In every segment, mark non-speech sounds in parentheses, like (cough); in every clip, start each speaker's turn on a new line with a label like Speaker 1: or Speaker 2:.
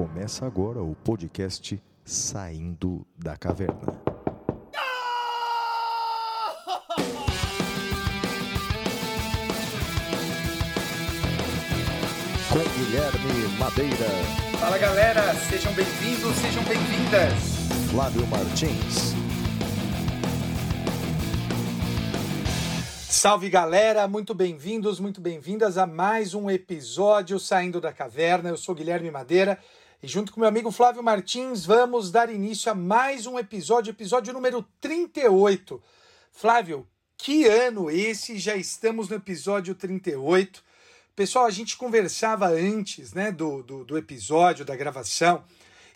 Speaker 1: Começa agora o podcast Saindo da Caverna. Com Guilherme Madeira,
Speaker 2: Fala galera, sejam bem-vindos, sejam bem-vindas.
Speaker 1: Flávio Martins,
Speaker 2: Salve galera, muito bem-vindos, muito bem-vindas a mais um episódio Saindo da Caverna. Eu sou Guilherme Madeira e junto com meu amigo Flávio Martins vamos dar início a mais um episódio, episódio número 38. Flávio, que ano esse? Já estamos no episódio 38. Pessoal, a gente conversava antes né, do, do, do episódio, da gravação,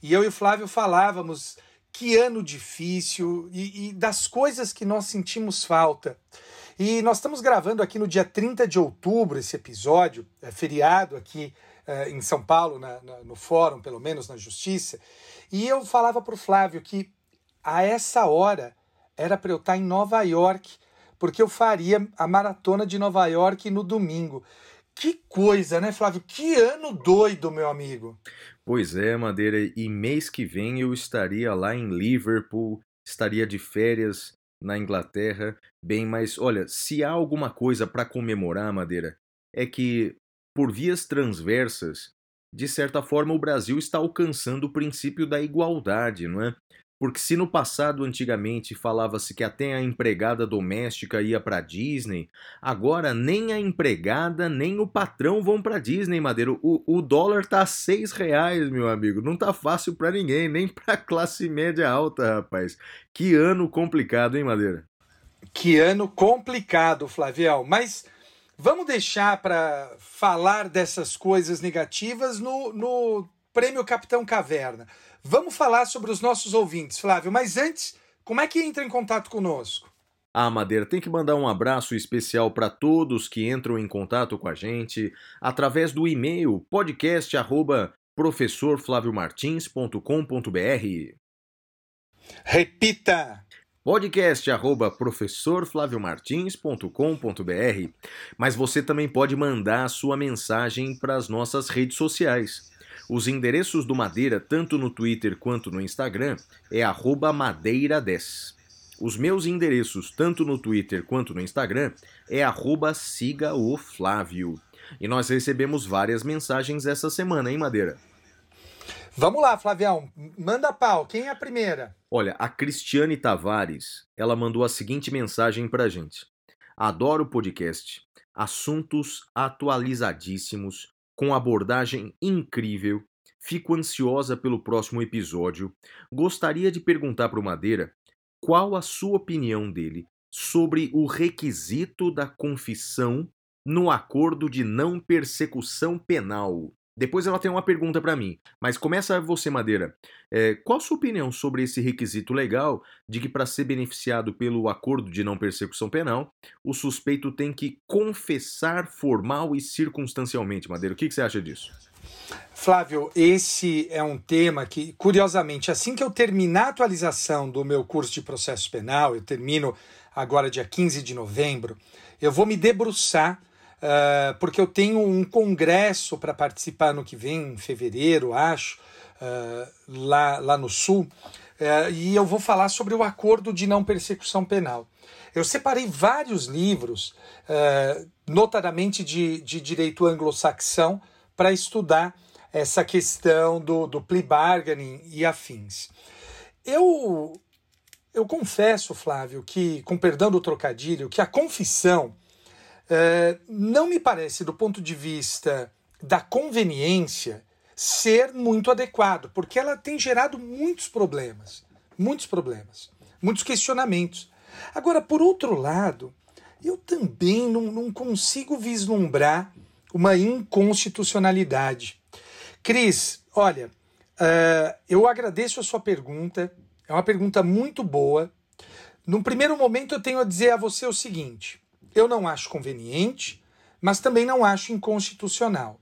Speaker 2: e eu e o Flávio falávamos que ano difícil e, e das coisas que nós sentimos falta. E nós estamos gravando aqui no dia 30 de outubro esse episódio, é feriado aqui é, em São Paulo, na, na, no fórum, pelo menos na justiça. E eu falava para o Flávio que a essa hora era para eu estar em Nova York, porque eu faria a maratona de Nova York no domingo. Que coisa, né, Flávio? Que ano doido, meu amigo.
Speaker 3: Pois é, Madeira, e mês que vem eu estaria lá em Liverpool, estaria de férias na Inglaterra. Bem, mas olha, se há alguma coisa para comemorar, Madeira, é que, por vias transversas, de certa forma o Brasil está alcançando o princípio da igualdade, não é? Porque se no passado, antigamente, falava-se que até a empregada doméstica ia para Disney, agora nem a empregada nem o patrão vão para Disney, Madeira. O, o dólar tá a seis reais, meu amigo. Não tá fácil para ninguém, nem para (laughs) classe média alta, rapaz. Que ano complicado, hein, Madeira?
Speaker 2: Que ano complicado, Flaviel. Mas vamos deixar para falar dessas coisas negativas no, no Prêmio Capitão Caverna. Vamos falar sobre os nossos ouvintes, Flávio, mas antes, como é que entra em contato conosco?
Speaker 3: Ah, Madeira, tem que mandar um abraço especial para todos que entram em contato com a gente através do e-mail podcast@professorflaviomartins.com.br.
Speaker 2: Repita!
Speaker 3: podcast@professorflaviomartins.com.br. Mas você também pode mandar a sua mensagem para as nossas redes sociais. Os endereços do Madeira, tanto no Twitter quanto no Instagram, é madeira10. Os meus endereços, tanto no Twitter quanto no Instagram, é Flávio. E nós recebemos várias mensagens essa semana, hein, Madeira?
Speaker 2: Vamos lá, Flavião, manda pau. Quem é a primeira?
Speaker 3: Olha, a Cristiane Tavares, ela mandou a seguinte mensagem pra gente. Adoro o podcast, assuntos atualizadíssimos, com abordagem incrível. Fico ansiosa pelo próximo episódio. Gostaria de perguntar para o Madeira qual a sua opinião dele sobre o requisito da confissão no acordo de não persecução penal. Depois ela tem uma pergunta para mim, mas começa você, Madeira. É, qual sua opinião sobre esse requisito legal de que, para ser beneficiado pelo acordo de não persecução penal, o suspeito tem que confessar formal e circunstancialmente, Madeira? O que, que você acha disso?
Speaker 2: Flávio, esse é um tema que, curiosamente, assim que eu terminar a atualização do meu curso de processo penal, eu termino agora dia 15 de novembro, eu vou me debruçar Uh, porque eu tenho um congresso para participar no que vem, em fevereiro, acho, uh, lá, lá no Sul, uh, e eu vou falar sobre o acordo de não persecução penal. Eu separei vários livros, notadamente de, de direito anglo-saxão, para estudar essa questão do, do plea bargaining e afins. Eu, eu confesso, Flávio, que, com perdão do trocadilho, que a confissão é, não me parece, do ponto de vista da conveniência, ser muito adequado, porque ela tem gerado muitos problemas, muitos problemas, muitos questionamentos. Agora, por outro lado, eu também não, não consigo vislumbrar uma inconstitucionalidade. Cris, olha, uh, eu agradeço a sua pergunta, é uma pergunta muito boa. Num primeiro momento, eu tenho a dizer a você o seguinte: eu não acho conveniente, mas também não acho inconstitucional.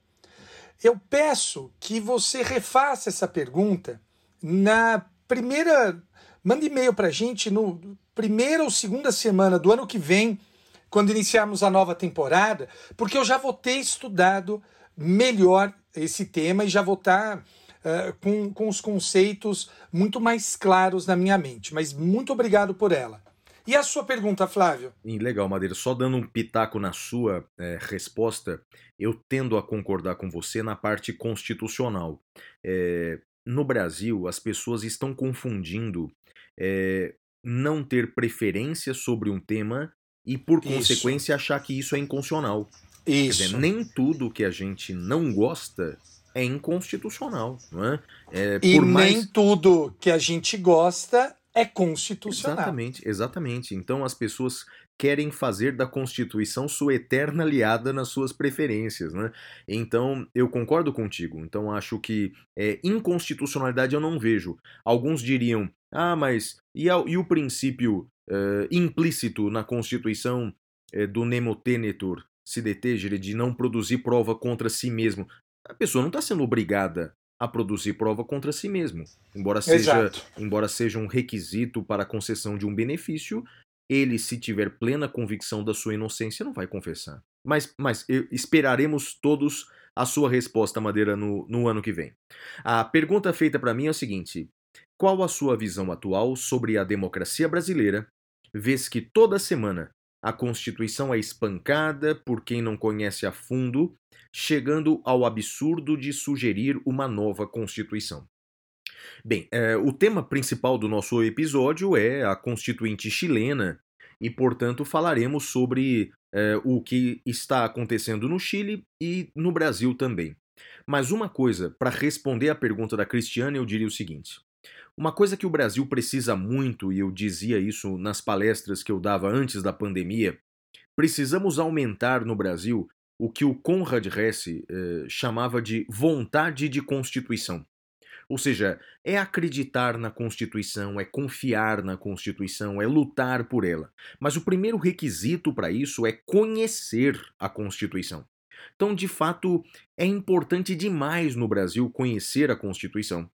Speaker 2: Eu peço que você refaça essa pergunta na primeira. Mande e-mail para a gente no primeira ou segunda semana do ano que vem, quando iniciarmos a nova temporada, porque eu já vou ter estudado melhor esse tema e já vou estar uh, com, com os conceitos muito mais claros na minha mente. Mas muito obrigado por ela. E a sua pergunta, Flávio?
Speaker 3: Legal, Madeira. Só dando um pitaco na sua é, resposta, eu tendo a concordar com você na parte constitucional. É, no Brasil, as pessoas estão confundindo é, não ter preferência sobre um tema e, por isso. consequência, achar que isso é inconstitucional.
Speaker 2: Isso.
Speaker 3: Dizer, nem tudo que a gente não gosta é inconstitucional, não é? é
Speaker 2: e mais... nem tudo que a gente gosta é constitucional.
Speaker 3: Exatamente, exatamente. Então as pessoas querem fazer da Constituição sua eterna aliada nas suas preferências, né? Então eu concordo contigo. Então acho que é, inconstitucionalidade eu não vejo. Alguns diriam, ah, mas e, a, e o princípio uh, implícito na Constituição uh, do nemo tenetur, se detegere, de não produzir prova contra si mesmo? A pessoa não está sendo obrigada a produzir prova contra si mesmo. Embora seja, embora seja um requisito para a concessão de um benefício, ele, se tiver plena convicção da sua inocência, não vai confessar. Mas, mas esperaremos todos a sua resposta, Madeira, no, no ano que vem. A pergunta feita para mim é a seguinte: qual a sua visão atual sobre a democracia brasileira, vez que toda semana a Constituição é espancada por quem não conhece a fundo, chegando ao absurdo de sugerir uma nova Constituição. Bem, é, o tema principal do nosso episódio é a Constituinte chilena e, portanto, falaremos sobre é, o que está acontecendo no Chile e no Brasil também. Mas uma coisa, para responder à pergunta da Cristiane, eu diria o seguinte: uma coisa que o Brasil precisa muito, e eu dizia isso nas palestras que eu dava antes da pandemia, precisamos aumentar no Brasil o que o Conrad Hesse eh, chamava de vontade de Constituição. Ou seja, é acreditar na Constituição, é confiar na Constituição, é lutar por ela. Mas o primeiro requisito para isso é conhecer a Constituição. Então, de fato, é importante demais no Brasil conhecer a Constituição.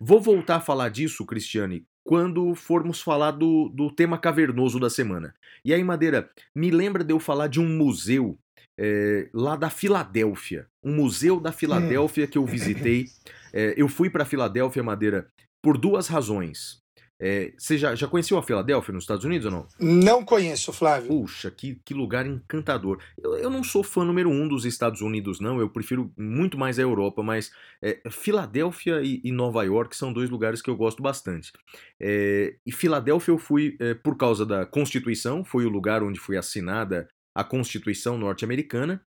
Speaker 3: Vou voltar a falar disso, Cristiane, quando formos falar do, do tema cavernoso da semana. E aí, Madeira, me lembra de eu falar de um museu é, lá da Filadélfia. Um museu da Filadélfia que eu visitei. É, (laughs) eu fui para Filadélfia, Madeira, por duas razões. É, você já, já conheceu a Filadélfia nos Estados Unidos ou não?
Speaker 2: Não conheço, Flávio.
Speaker 3: Puxa, que, que lugar encantador. Eu, eu não sou fã número um dos Estados Unidos, não. Eu prefiro muito mais a Europa, mas é, Filadélfia e, e, Nova York são dois lugares que eu gosto bastante. É, e Filadélfia eu fui é, por causa da Constituição, foi o lugar onde foi assinada a Constituição norte-americana.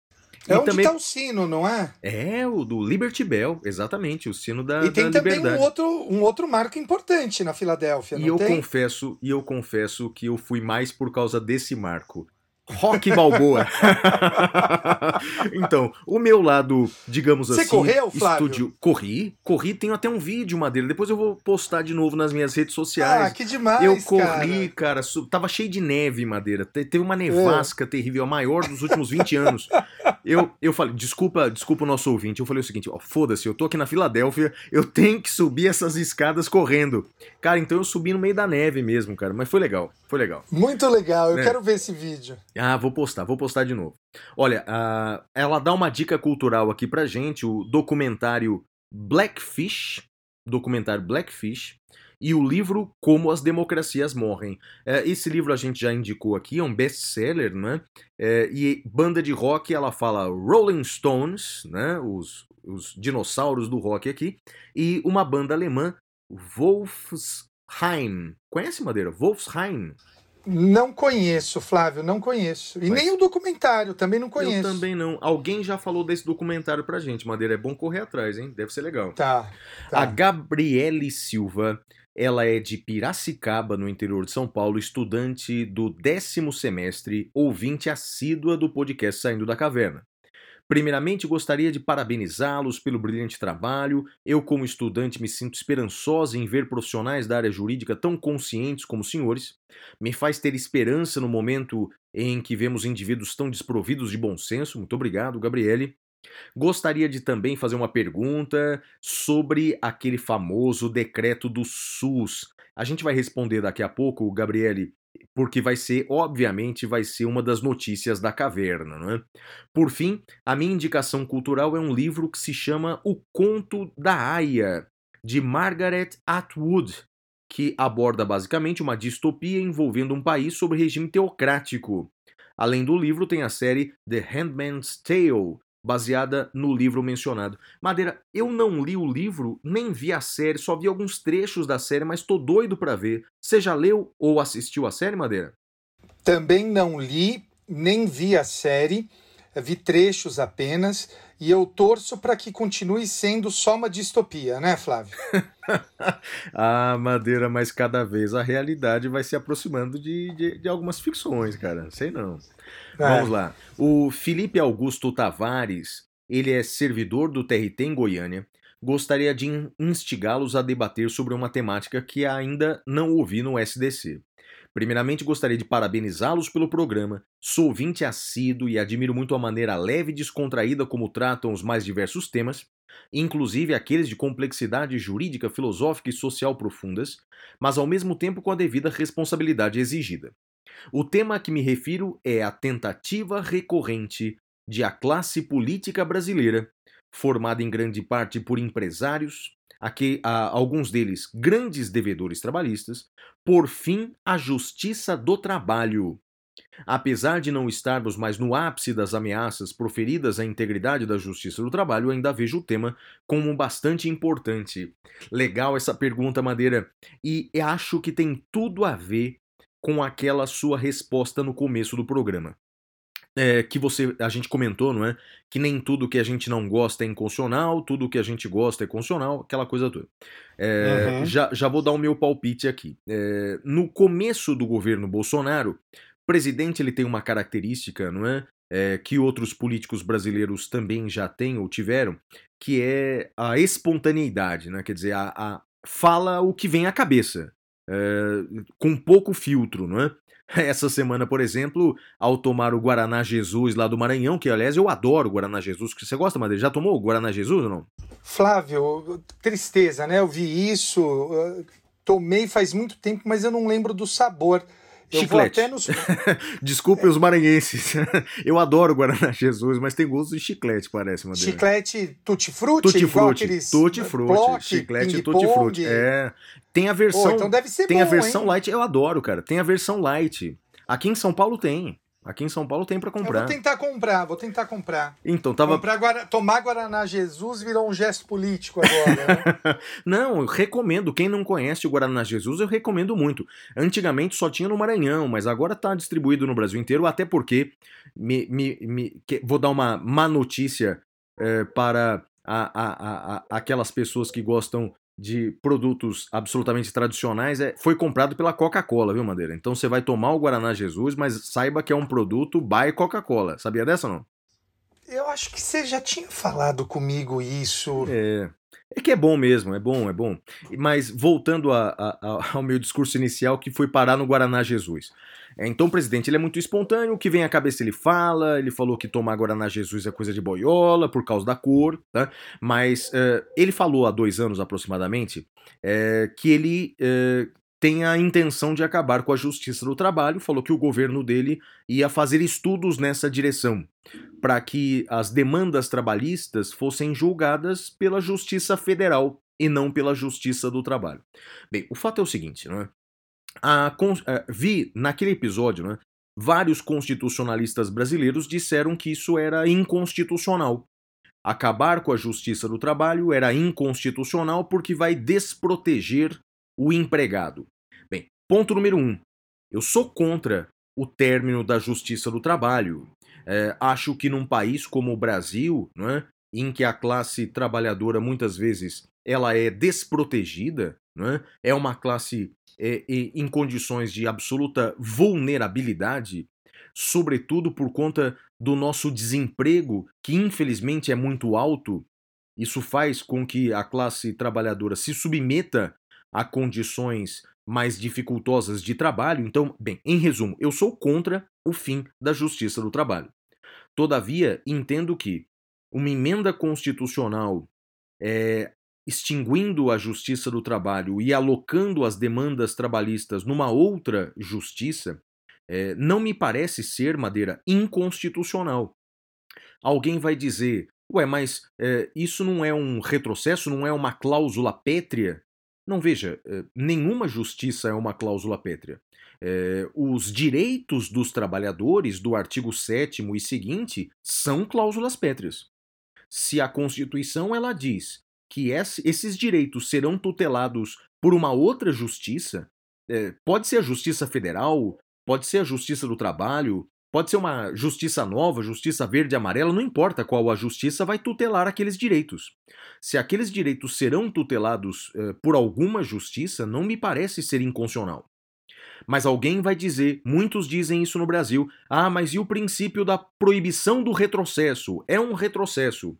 Speaker 2: É e onde também... tá o sino, não é?
Speaker 3: É, o do Liberty Bell, exatamente, o sino da
Speaker 2: E tem
Speaker 3: da
Speaker 2: também um outro, um outro marco importante na Filadélfia,
Speaker 3: e eu
Speaker 2: tem?
Speaker 3: confesso, e eu confesso que eu fui mais por causa desse marco. Rock Balboa. (laughs) então, o meu lado, digamos
Speaker 2: Você
Speaker 3: assim.
Speaker 2: Você correu, Flávio?
Speaker 3: Estúdio, corri, corri, tenho até um vídeo, Madeira. Depois eu vou postar de novo nas minhas redes sociais.
Speaker 2: Ah, que demais,
Speaker 3: Eu corri, cara, cara tava cheio de neve, Madeira. Teve uma nevasca é. terrível, a maior dos últimos 20 anos. (laughs) Eu, eu falei, desculpa, desculpa o nosso ouvinte. Eu falei o seguinte, ó, foda-se, eu tô aqui na Filadélfia, eu tenho que subir essas escadas correndo. Cara, então eu subi no meio da neve mesmo, cara, mas foi legal, foi legal.
Speaker 2: Muito legal, eu é. quero ver esse vídeo.
Speaker 3: Ah, vou postar, vou postar de novo. Olha, uh, ela dá uma dica cultural aqui pra gente, o documentário Blackfish, documentário Blackfish, e o livro Como as Democracias Morrem. É, esse livro a gente já indicou aqui, é um best-seller, né? É, e banda de rock, ela fala Rolling Stones, né? Os, os dinossauros do rock aqui, e uma banda alemã, Wolfsheim. Conhece, Madeira? Wolfsheim.
Speaker 2: Não conheço, Flávio, não conheço. E Mas... nem o documentário, também não conheço.
Speaker 3: Eu também não. Alguém já falou desse documentário pra gente, Madeira. É bom correr atrás, hein? Deve ser legal.
Speaker 2: Tá. tá.
Speaker 3: A Gabriele Silva, ela é de Piracicaba, no interior de São Paulo, estudante do décimo semestre, ouvinte assídua do podcast Saindo da Caverna. Primeiramente, gostaria de parabenizá-los pelo brilhante trabalho. Eu, como estudante, me sinto esperançosa em ver profissionais da área jurídica tão conscientes como os senhores. Me faz ter esperança no momento em que vemos indivíduos tão desprovidos de bom senso. Muito obrigado, Gabriele. Gostaria de também fazer uma pergunta sobre aquele famoso decreto do SUS. A gente vai responder daqui a pouco, Gabriele, porque vai ser, obviamente, vai ser uma das notícias da caverna, não é? Por fim, a minha indicação cultural é um livro que se chama O Conto da Aya, de Margaret Atwood, que aborda basicamente uma distopia envolvendo um país sob regime teocrático. Além do livro, tem a série The Handmaid's Tale, baseada no livro mencionado. Madeira, eu não li o livro, nem vi a série, só vi alguns trechos da série, mas tô doido para ver. Você já leu ou assistiu a série, Madeira?
Speaker 2: Também não li, nem vi a série, vi trechos apenas. E eu torço para que continue sendo só uma distopia, né, Flávio? (laughs)
Speaker 3: ah, Madeira, mas cada vez a realidade vai se aproximando de, de, de algumas ficções, cara. Sei não. É. Vamos lá. O Felipe Augusto Tavares, ele é servidor do TRT em Goiânia. Gostaria de instigá-los a debater sobre uma temática que ainda não ouvi no SDC. Primeiramente, gostaria de parabenizá-los pelo programa. Sou ouvinte assíduo e admiro muito a maneira leve e descontraída como tratam os mais diversos temas, inclusive aqueles de complexidade jurídica, filosófica e social profundas, mas ao mesmo tempo com a devida responsabilidade exigida. O tema a que me refiro é a tentativa recorrente de a classe política brasileira, formada em grande parte por empresários, aqui, a, alguns deles grandes devedores trabalhistas, por fim a justiça do trabalho. Apesar de não estarmos mais no ápice das ameaças proferidas à integridade da justiça do trabalho, ainda vejo o tema como bastante importante. Legal essa pergunta, Madeira, e acho que tem tudo a ver com aquela sua resposta no começo do programa é, que você a gente comentou, não é? Que nem tudo que a gente não gosta é inconstitucional, tudo que a gente gosta é constitucional, aquela coisa toda. É, uhum. já, já vou dar o meu palpite aqui. É, no começo do governo Bolsonaro, o presidente ele tem uma característica, não é? é? Que outros políticos brasileiros também já têm ou tiveram, que é a espontaneidade, né? Quer dizer, a, a fala o que vem à cabeça. É, com pouco filtro, não é? (laughs) Essa semana, por exemplo, ao tomar o Guaraná Jesus lá do Maranhão, que aliás eu adoro o Guaraná Jesus. Você gosta, Madeira? Já tomou o Guaraná Jesus ou não?
Speaker 2: Flávio, tristeza, né? Eu vi isso, tomei faz muito tempo, mas eu não lembro do sabor.
Speaker 3: Eu chiclete. Nos... (laughs) Desculpe os maranhenses. (laughs) Eu adoro Guaraná Jesus, mas tem gosto de chiclete, parece, Madeira.
Speaker 2: Chiclete tutti-frutti?
Speaker 3: Tutti-frutti. Tutti-frutti. Chiclete tutti-frutti. É. Tem a versão. então deve ser tem bom, a versão hein? light, eu adoro, cara. Tem a versão light. Aqui em São Paulo tem. Aqui em São Paulo tem para comprar.
Speaker 2: Eu vou tentar comprar, vou tentar comprar.
Speaker 3: Então, tava.
Speaker 2: Comprar Guara... Tomar Guaraná Jesus virou um gesto político agora,
Speaker 3: né? (laughs) não, eu recomendo. Quem não conhece o Guaraná Jesus, eu recomendo muito. Antigamente só tinha no Maranhão, mas agora tá distribuído no Brasil inteiro, até porque. Me, me, me... Vou dar uma má notícia é, para a, a, a, aquelas pessoas que gostam de produtos absolutamente tradicionais é, foi comprado pela Coca-Cola, viu, Madeira? Então você vai tomar o Guaraná Jesus, mas saiba que é um produto by Coca-Cola. Sabia dessa ou não?
Speaker 2: Eu acho que você já tinha falado comigo isso.
Speaker 3: É. É que é bom mesmo, é bom, é bom. Mas voltando a, a, ao meu discurso inicial, que foi parar no Guaraná Jesus. É, então o presidente ele é muito espontâneo, o que vem à cabeça ele fala, ele falou que tomar Guaraná Jesus é coisa de boiola, por causa da cor, tá? Mas uh, ele falou há dois anos aproximadamente uh, que ele uh, tem a intenção de acabar com a justiça do trabalho, falou que o governo dele ia fazer estudos nessa direção, para que as demandas trabalhistas fossem julgadas pela Justiça Federal e não pela Justiça do Trabalho. Bem, o fato é o seguinte, não é? A, a, vi naquele episódio, né, vários constitucionalistas brasileiros disseram que isso era inconstitucional. Acabar com a justiça do trabalho era inconstitucional porque vai desproteger o empregado. Bem, ponto número um. Eu sou contra o término da justiça do trabalho. É, acho que num país como o Brasil, né, em que a classe trabalhadora muitas vezes ela é desprotegida, né, é uma classe é, em condições de absoluta vulnerabilidade, sobretudo por conta do nosso desemprego, que infelizmente é muito alto. Isso faz com que a classe trabalhadora se submeta a condições mais dificultosas de trabalho. Então, bem, em resumo, eu sou contra o fim da justiça do trabalho. Todavia, entendo que uma emenda constitucional é, extinguindo a justiça do trabalho e alocando as demandas trabalhistas numa outra justiça, é, não me parece ser, Madeira, inconstitucional. Alguém vai dizer, ué, mas é, isso não é um retrocesso, não é uma cláusula pétrea? Não, veja, é, nenhuma justiça é uma cláusula pétrea. É, os direitos dos trabalhadores do artigo 7 e seguinte são cláusulas pétreas. Se a Constituição ela diz que esses direitos serão tutelados por uma outra justiça, é, pode ser a Justiça Federal, pode ser a Justiça do Trabalho, pode ser uma justiça nova, justiça verde e amarela, não importa qual a justiça vai tutelar aqueles direitos. Se aqueles direitos serão tutelados é, por alguma justiça, não me parece ser inconstitucional. Mas alguém vai dizer, muitos dizem isso no Brasil, ah, mas e o princípio da proibição do retrocesso? É um retrocesso.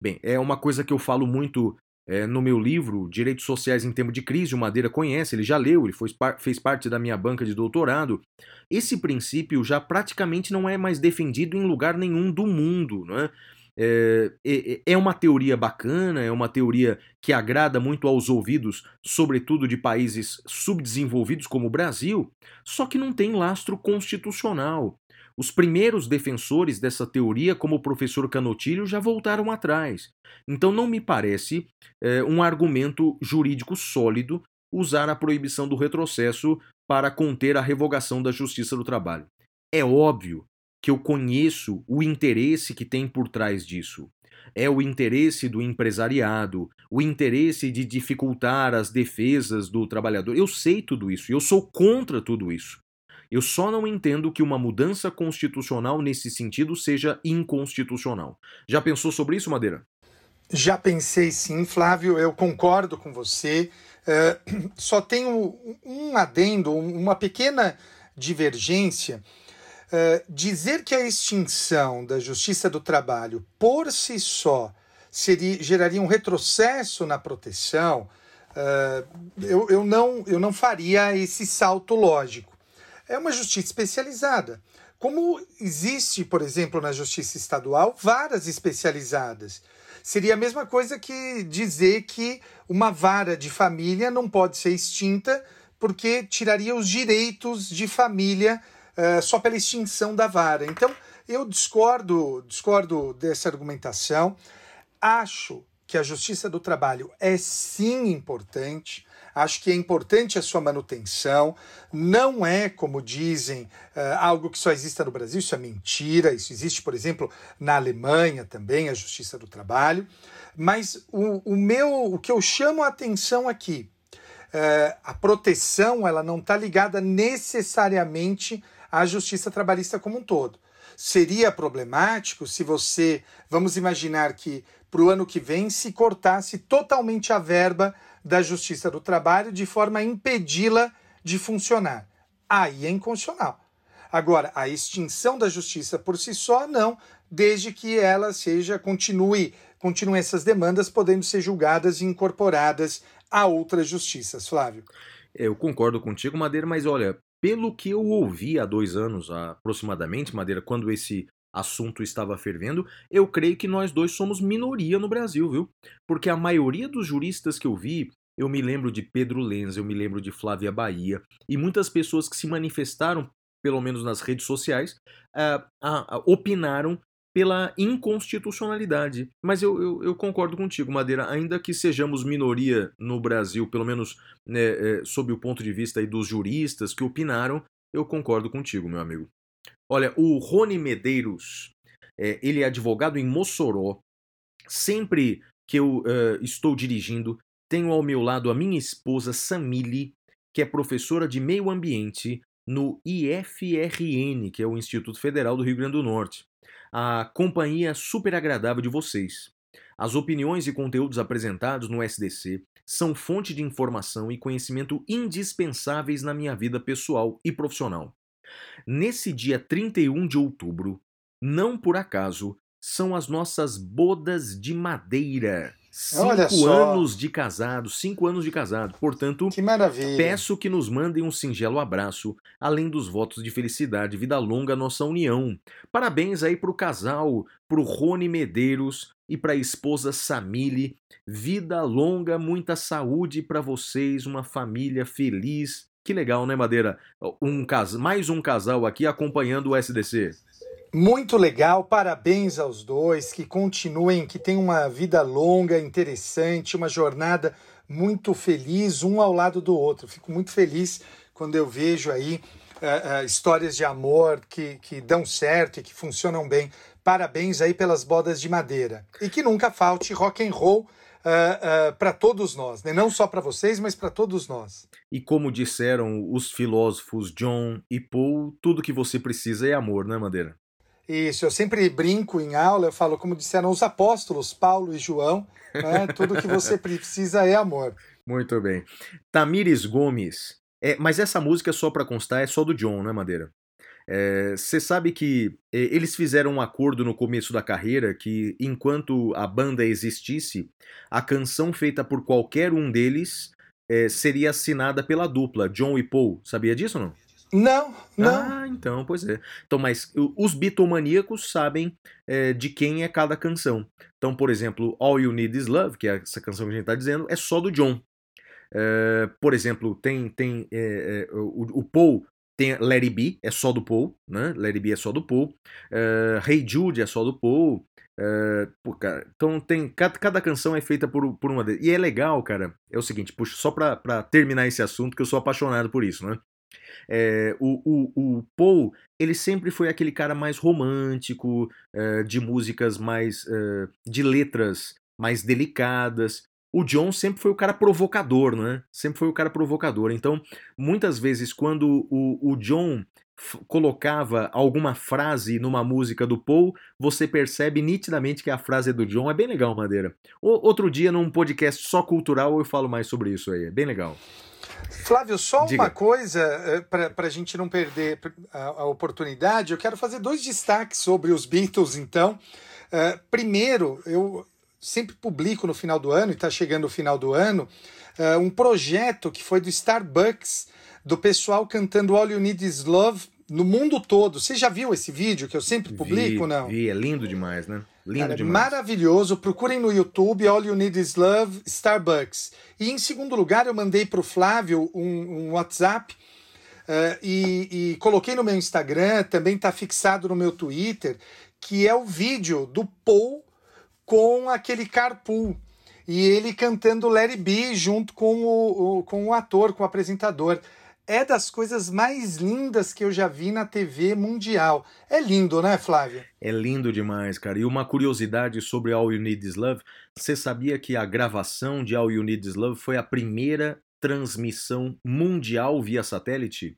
Speaker 3: Bem, é uma coisa que eu falo muito é, no meu livro, Direitos Sociais em Tempo de Crise, o Madeira conhece, ele já leu, ele foi, fez parte da minha banca de doutorado. Esse princípio já praticamente não é mais defendido em lugar nenhum do mundo. Não é? É, é, uma teoria bacana, é uma teoria que agrada muito aos ouvidos, sobretudo de países subdesenvolvidos como o Brasil, só que não tem lastro constitucional. Os primeiros defensores dessa teoria, como o professor Canotilho, já voltaram atrás. Então não me parece é, um argumento jurídico sólido usar a proibição do retrocesso para conter a revogação da justiça do trabalho. É óbvio que eu conheço o interesse que tem por trás disso. É o interesse do empresariado, o interesse de dificultar as defesas do trabalhador. Eu sei tudo isso, eu sou contra tudo isso. Eu só não entendo que uma mudança constitucional nesse sentido seja inconstitucional. Já pensou sobre isso, Madeira?
Speaker 2: Já pensei sim, Flávio, eu concordo com você. Uh, (clears throat) só tenho um adendo, uma pequena divergência eh, dizer que a extinção da justiça do trabalho por si só seria, geraria um retrocesso na proteção, uh, eu, eu, não, eu não faria esse salto lógico. É uma justiça especializada. Como existe, por exemplo, na justiça estadual, varas especializadas. Seria a mesma coisa que dizer que uma vara de família não pode ser extinta porque tiraria os direitos de família uh, só pela extinção da vara. Então, eu discordo, discordo dessa argumentação. Acho que a justiça do trabalho é sim importante. Acho que é importante a sua manutenção. Não é, como dizem, uh, algo que só exista no Brasil. Isso é mentira. Isso existe, por exemplo, na Alemanha também, a justiça do trabalho. Mas o, o meu, o que eu chamo a atenção aqui, uh, a proteção, ela não está ligada necessariamente à justiça trabalhista como um todo. Seria problemático se você, vamos imaginar que para o ano que vem se cortasse totalmente a verba da Justiça do Trabalho de forma a impedi-la de funcionar. Aí é inconstitucional. Agora, a extinção da justiça por si só, não, desde que ela seja, continue, continue essas demandas podendo ser julgadas e incorporadas a outras justiças, Flávio.
Speaker 3: Eu concordo contigo, Madeira, mas olha, pelo que eu ouvi há dois anos aproximadamente, Madeira, quando esse assunto estava fervendo, eu creio que nós dois somos minoria no Brasil, viu? Porque a maioria dos juristas que eu vi, eu me lembro de Pedro Lenz, eu me lembro de Flávia Bahia, e muitas pessoas que se manifestaram, pelo menos nas redes sociais, uh, uh, opinaram pela inconstitucionalidade. Mas eu, eu, eu, concordo contigo, Madeira, ainda que sejamos minoria no Brasil, pelo menos né, é, sob o ponto de vista dos juristas que opinaram, eu concordo contigo, meu amigo. Olha, o Rony Medeiros, é, ele é advogado em Mossoró. Sempre que eu uh, estou dirigindo, tenho ao meu lado a minha esposa Samile, que é professora de meio ambiente no IFRN, que é o Instituto Federal do Rio Grande do Norte a companhia super agradável de vocês. As opiniões e conteúdos apresentados no SDC são fonte de informação e conhecimento indispensáveis na minha vida pessoal e profissional. Nesse dia 31 de outubro, não por acaso, são as nossas bodas de madeira. Cinco anos de casado, cinco anos de casado. Portanto,
Speaker 2: que
Speaker 3: peço que nos mandem um singelo abraço, além dos votos de felicidade, vida longa à nossa união. Parabéns aí pro casal, pro Rony Medeiros e pra esposa Samile. Vida longa, muita saúde para vocês, uma família feliz. Que legal, né, Madeira? Um cas... Mais um casal aqui acompanhando o SDC.
Speaker 2: Muito legal, parabéns aos dois, que continuem, que tenham uma vida longa, interessante, uma jornada muito feliz, um ao lado do outro. Fico muito feliz quando eu vejo aí uh, uh, histórias de amor que, que dão certo e que funcionam bem. Parabéns aí pelas bodas de madeira. E que nunca falte rock and roll uh, uh, para todos nós, né? não só para vocês, mas para todos nós.
Speaker 3: E como disseram os filósofos John e Paul, tudo que você precisa é amor, né, Madeira?
Speaker 2: Isso, eu sempre brinco em aula, eu falo, como disseram os apóstolos, Paulo e João, né? tudo que você (laughs) precisa é amor.
Speaker 3: Muito bem. Tamires Gomes. É, mas essa música, só para constar, é só do John, né, Madeira? Você é, sabe que é, eles fizeram um acordo no começo da carreira que, enquanto a banda existisse, a canção feita por qualquer um deles é, seria assinada pela dupla, John e Paul. Sabia disso ou não?
Speaker 2: Não, não.
Speaker 3: Ah, então, pois é. Então, mas os bitomaníacos sabem é, de quem é cada canção. Então, por exemplo, All You Need Is Love, que é essa canção que a gente está dizendo, é só do John. É, por exemplo, tem, tem é, o, o, Paul tem It Be, é só do Paul, né? It Be é só do Paul. hey Jude é só do Paul. Pô, cara, então tem cada, cada, canção é feita por, por uma deles. E é legal, cara. É o seguinte, puxa, só pra, pra terminar esse assunto, que eu sou apaixonado por isso, né? É, o, o, o Paul, ele sempre foi aquele cara mais romântico, é, de músicas mais. É, de letras mais delicadas. O John sempre foi o cara provocador, né? Sempre foi o cara provocador. Então, muitas vezes, quando o, o John colocava alguma frase numa música do Paul, você percebe nitidamente que a frase é do John. É bem legal, Madeira. O, outro dia, num podcast só cultural, eu falo mais sobre isso aí. É bem legal.
Speaker 2: Flávio, só Diga. uma coisa eh, para a gente não perder a, a, oportunidade. Eu quero fazer dois destaques sobre os Beatles, então. Uh, primeiro, eu sempre publico no final do ano, e está chegando o final do ano, uh, um projeto que foi do Starbucks, do pessoal cantando All You Need Is Love no mundo todo. Você já viu esse vídeo que eu sempre publico,
Speaker 3: vi,
Speaker 2: não?
Speaker 3: Vi, é lindo demais, né? Lindo
Speaker 2: Cara,
Speaker 3: demais.
Speaker 2: Maravilhoso. Procurem no YouTube All You Need Is Love Starbucks. E em segundo lugar, eu mandei para o Flávio um, um WhatsApp uh, e, e, coloquei no meu Instagram, também está fixado no meu Twitter, que é o vídeo do Paul com aquele carpool. E ele cantando Larry B junto com o, o, com o ator, com o apresentador é das coisas mais lindas que eu já vi na TV mundial. É lindo, né, Flávia?
Speaker 3: É lindo demais, cara. E uma curiosidade sobre All You Need Is Love: você sabia que a gravação de All You Need Is Love foi a primeira transmissão mundial via satélite?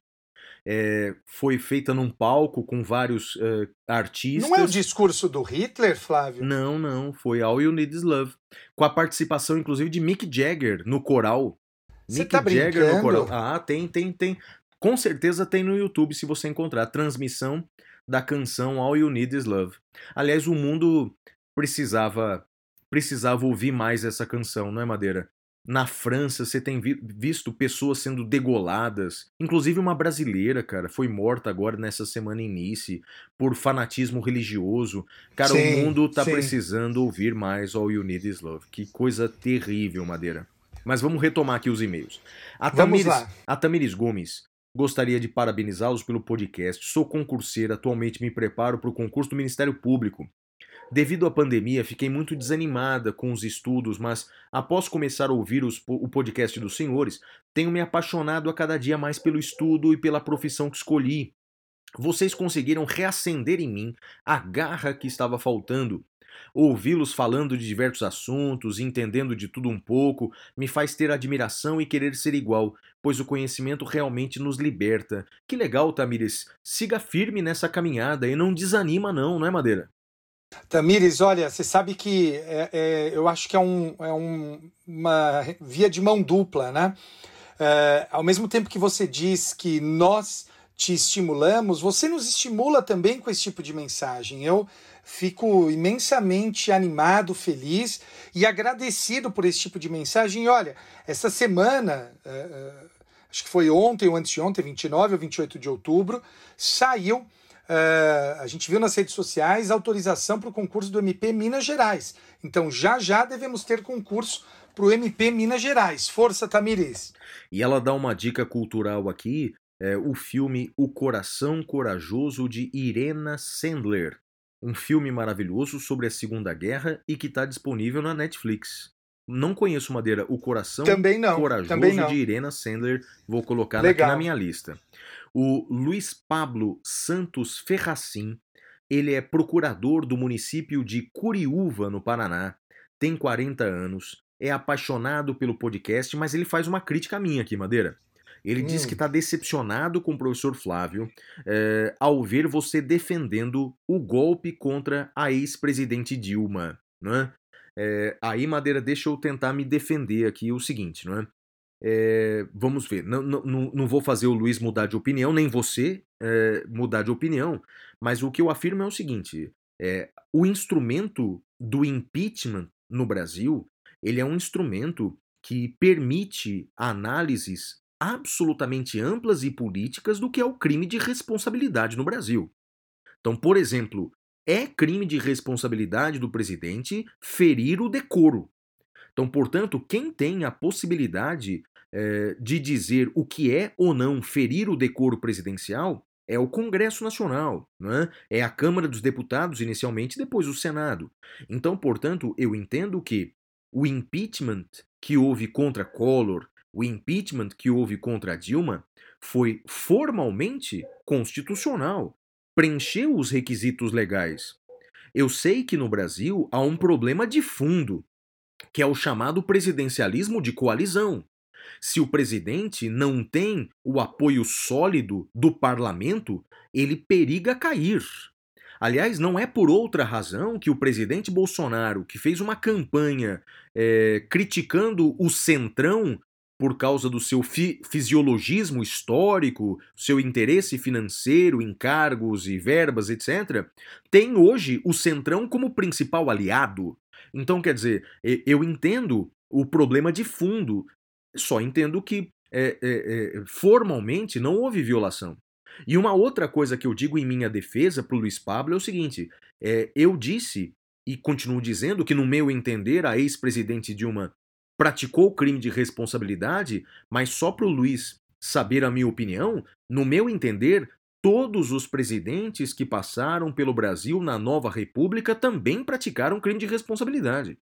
Speaker 3: É, foi feita num palco com vários uh, artistas.
Speaker 2: Não é o discurso do Hitler, Flávio?
Speaker 3: Não, não. Foi All You Need Is Love. Com a participação, inclusive, de Mick Jagger no coral.
Speaker 2: Você Mick tá Jagger no coral.
Speaker 3: Ah, tem, tem, tem. Com certeza tem no YouTube se você encontrar a transmissão da canção All You Need Is Love. Aliás, o mundo precisava precisava ouvir mais essa canção, não é, Madeira? Na França, você tem vi visto pessoas sendo degoladas, inclusive uma brasileira, cara, foi morta agora nessa semana início por fanatismo religioso. Cara, sim, o mundo tá sim. precisando ouvir mais All You Need Is Love. Que coisa terrível, Madeira. Mas vamos retomar aqui os e-mails. A Tamires, a Gomes gostaria de parabenizá-los pelo podcast. Sou concurseira, atualmente me preparo para o concurso do Ministério Público. Devido à pandemia, fiquei muito desanimada com os estudos, mas após começar a ouvir os, o podcast dos senhores, tenho me apaixonado a cada dia mais pelo estudo e pela profissão que escolhi. Vocês conseguiram reacender em mim a garra que estava faltando Ouvi-los falando de diversos assuntos, entendendo de tudo um pouco, me faz ter admiração e querer ser igual, pois o conhecimento realmente nos liberta. Que legal, Tamires. Siga firme nessa caminhada e não desanima, não, não é, Madeira?
Speaker 2: Tamires, olha, você sabe que é, é, eu acho que é, um, é um, uma via de mão dupla, né? É, ao mesmo tempo que você diz que nós te estimulamos, você nos estimula também com esse tipo de mensagem. Eu fico imensamente animado, feliz e agradecido por esse tipo de mensagem. E olha, essa semana, uh, acho que foi ontem ou antes de ontem, 29 ou 28 de outubro, saiu. Uh, a gente viu nas redes sociais autorização para o concurso do MP Minas Gerais. Então já já devemos ter concurso para o MP Minas Gerais. Força, Tamires!
Speaker 3: E ela dá uma dica cultural aqui, é, o filme O Coração Corajoso de Irena Sandler. Um filme maravilhoso sobre a Segunda Guerra e que está disponível na Netflix. Não conheço Madeira, O Coração
Speaker 2: também não,
Speaker 3: Corajoso
Speaker 2: também não.
Speaker 3: de Irena Sandler. Vou colocar aqui na minha lista. O Luiz Pablo Santos Ferracin, ele é procurador do município de Curiúva, no Paraná, tem 40 anos, é apaixonado pelo podcast, mas ele faz uma crítica minha aqui, Madeira. Ele hum. diz que está decepcionado com o professor Flávio é, ao ver você defendendo o golpe contra a ex-presidente Dilma. Né? É, aí, Madeira, deixa eu tentar me defender aqui o seguinte, não é? É, vamos ver, não, não, não vou fazer o Luiz mudar de opinião, nem você é, mudar de opinião, mas o que eu afirmo é o seguinte: é, o instrumento do impeachment no Brasil ele é um instrumento que permite análises absolutamente amplas e políticas do que é o crime de responsabilidade no Brasil. Então, por exemplo, é crime de responsabilidade do presidente ferir o decoro. Então, portanto, quem tem a possibilidade é, de dizer o que é ou não ferir o decoro presidencial é o Congresso Nacional, né? é a Câmara dos Deputados inicialmente, depois o Senado. Então, portanto, eu entendo que o impeachment que houve contra Collor, o impeachment que houve contra Dilma, foi formalmente constitucional, preencheu os requisitos legais. Eu sei que no Brasil há um problema de fundo, que é o chamado presidencialismo de coalizão. Se o presidente não tem o apoio sólido do parlamento, ele periga cair. Aliás, não é por outra razão que o presidente Bolsonaro, que fez uma campanha é, criticando o centrão por causa do seu fi fisiologismo histórico, seu interesse financeiro em cargos e verbas, etc., tem hoje o centrão como principal aliado. Então, quer dizer, eu entendo o problema de fundo só entendo que é, é, é, formalmente não houve violação. E uma outra coisa que eu digo em minha defesa para o Luiz Pablo é o seguinte: é, eu disse e continuo dizendo que, no meu entender, a ex-presidente Dilma praticou crime de responsabilidade, mas só para o Luiz saber a minha opinião, no meu entender, todos os presidentes que passaram pelo Brasil na nova república também praticaram crime de responsabilidade.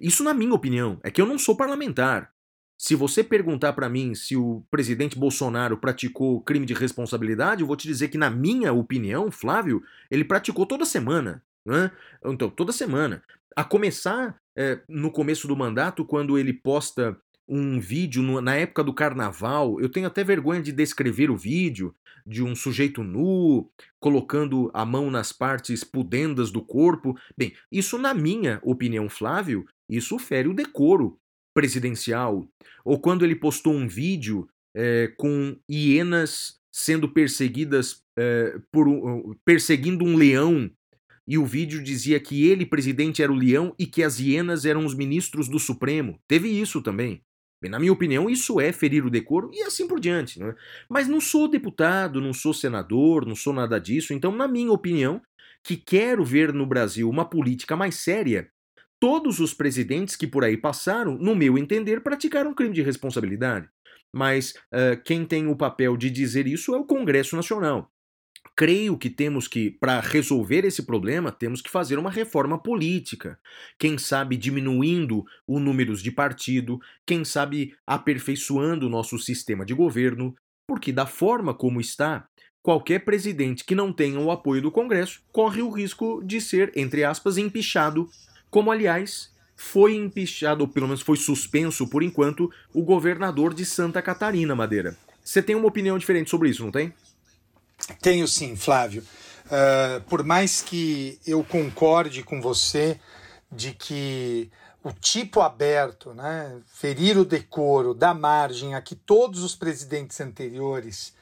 Speaker 3: Isso na minha opinião, é que eu não sou parlamentar. Se você perguntar para mim se o presidente Bolsonaro praticou crime de responsabilidade, eu vou te dizer que, na minha opinião, Flávio, ele praticou toda semana. Né? Então, toda semana. A começar é, no começo do mandato, quando ele posta um vídeo no, na época do carnaval, eu tenho até vergonha de descrever o vídeo de um sujeito nu colocando a mão nas partes pudendas do corpo. Bem, isso, na minha opinião, Flávio, isso fere o decoro presidencial, ou quando ele postou um vídeo é, com hienas sendo perseguidas é, por um, perseguindo um leão e o vídeo dizia que ele, presidente, era o leão e que as hienas eram os ministros do Supremo. Teve isso também. Na minha opinião, isso é ferir o decoro e assim por diante. Né? Mas não sou deputado, não sou senador, não sou nada disso. Então, na minha opinião, que quero ver no Brasil uma política mais séria, Todos os presidentes que por aí passaram, no meu entender, praticaram crime de responsabilidade. Mas uh, quem tem o papel de dizer isso é o Congresso Nacional. Creio que temos que, para resolver esse problema, temos que fazer uma reforma política. Quem sabe diminuindo o número de partido, quem sabe aperfeiçoando o nosso sistema de governo, porque da forma como está, qualquer presidente que não tenha o apoio do Congresso corre o risco de ser, entre aspas, empichado como aliás foi empichado, ou pelo menos foi suspenso por enquanto, o governador de Santa Catarina, Madeira. Você tem uma opinião diferente sobre isso, não tem?
Speaker 2: Tenho sim, Flávio. Uh, por mais que eu concorde com você de que o tipo aberto, né, ferir o decoro, dar margem a que todos os presidentes anteriores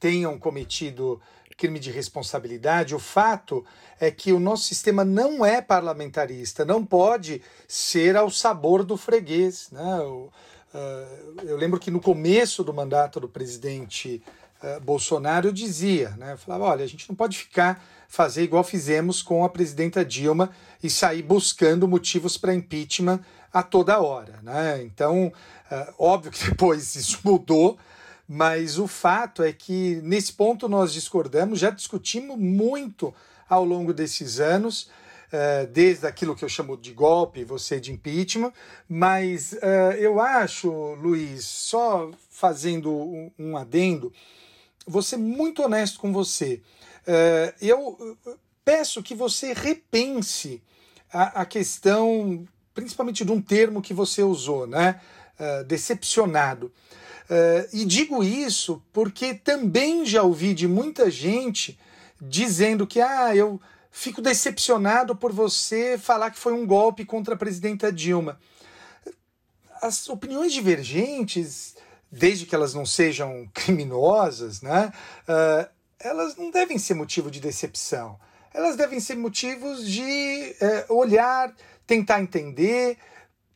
Speaker 2: tenham cometido crime de responsabilidade, o fato é que o nosso sistema não é parlamentarista, não pode ser ao sabor do freguês. Né? Eu, uh, eu lembro que no começo do mandato do presidente uh, Bolsonaro dizia, né? falava, olha, a gente não pode ficar fazer igual fizemos com a presidenta Dilma e sair buscando motivos para impeachment a toda hora. Né? Então, uh, óbvio que (laughs) depois isso mudou, mas o fato é que nesse ponto nós discordamos, já discutimos muito ao longo desses anos, uh, desde aquilo que eu chamo de golpe, você de impeachment, mas eu acho, Luiz, só fazendo um adendo, vou ser muito honesto com você. Uh, eu peço que você repense a, a, questão, principalmente de um termo que você usou, né? decepcionado. Uh, e digo isso porque também já ouvi de muita gente dizendo que ah, eu fico decepcionado por você falar que foi um golpe contra a presidenta Dilma. As opiniões divergentes, desde que elas não sejam (laughs) criminosas, né, uh, elas não devem ser motivo de decepção. Elas devem ser motivos de uh, olhar, tentar entender,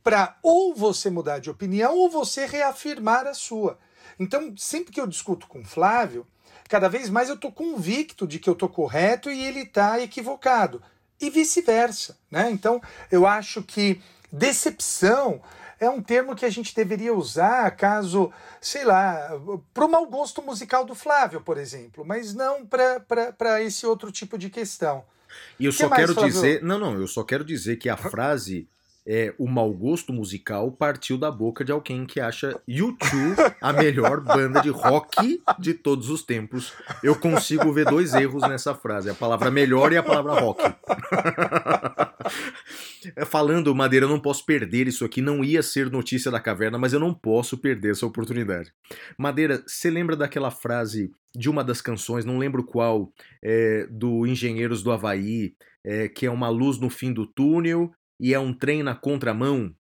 Speaker 2: para ou você mudar de opinião ou você reafirmar a sua. Então, sempre que eu discuto com Flávio, cada vez mais eu estou convicto de que eu estou correto e ele está equivocado. E vice-versa. Né? Então, eu acho que decepção é um termo que a gente deveria usar caso, sei lá, para o mau gosto musical do Flávio, por exemplo, mas não para esse outro tipo de questão.
Speaker 3: E eu que só mais, quero Flávio? dizer. Não, não, eu só quero dizer que a frase é, o mau gosto musical partiu da boca de alguém que acha U2 a melhor banda de rock de todos os tempos. Eu consigo ver dois erros nessa frase: a palavra melhor e a palavra rock. (laughs) Falando, Madeira, eu não posso perder isso aqui. Não ia ser notícia da caverna, mas eu não posso perder essa oportunidade. Madeira, você lembra daquela frase de uma das canções, não lembro qual, é, do Engenheiros do Havaí, é, que é uma luz no fim do túnel e é um trem na contramão.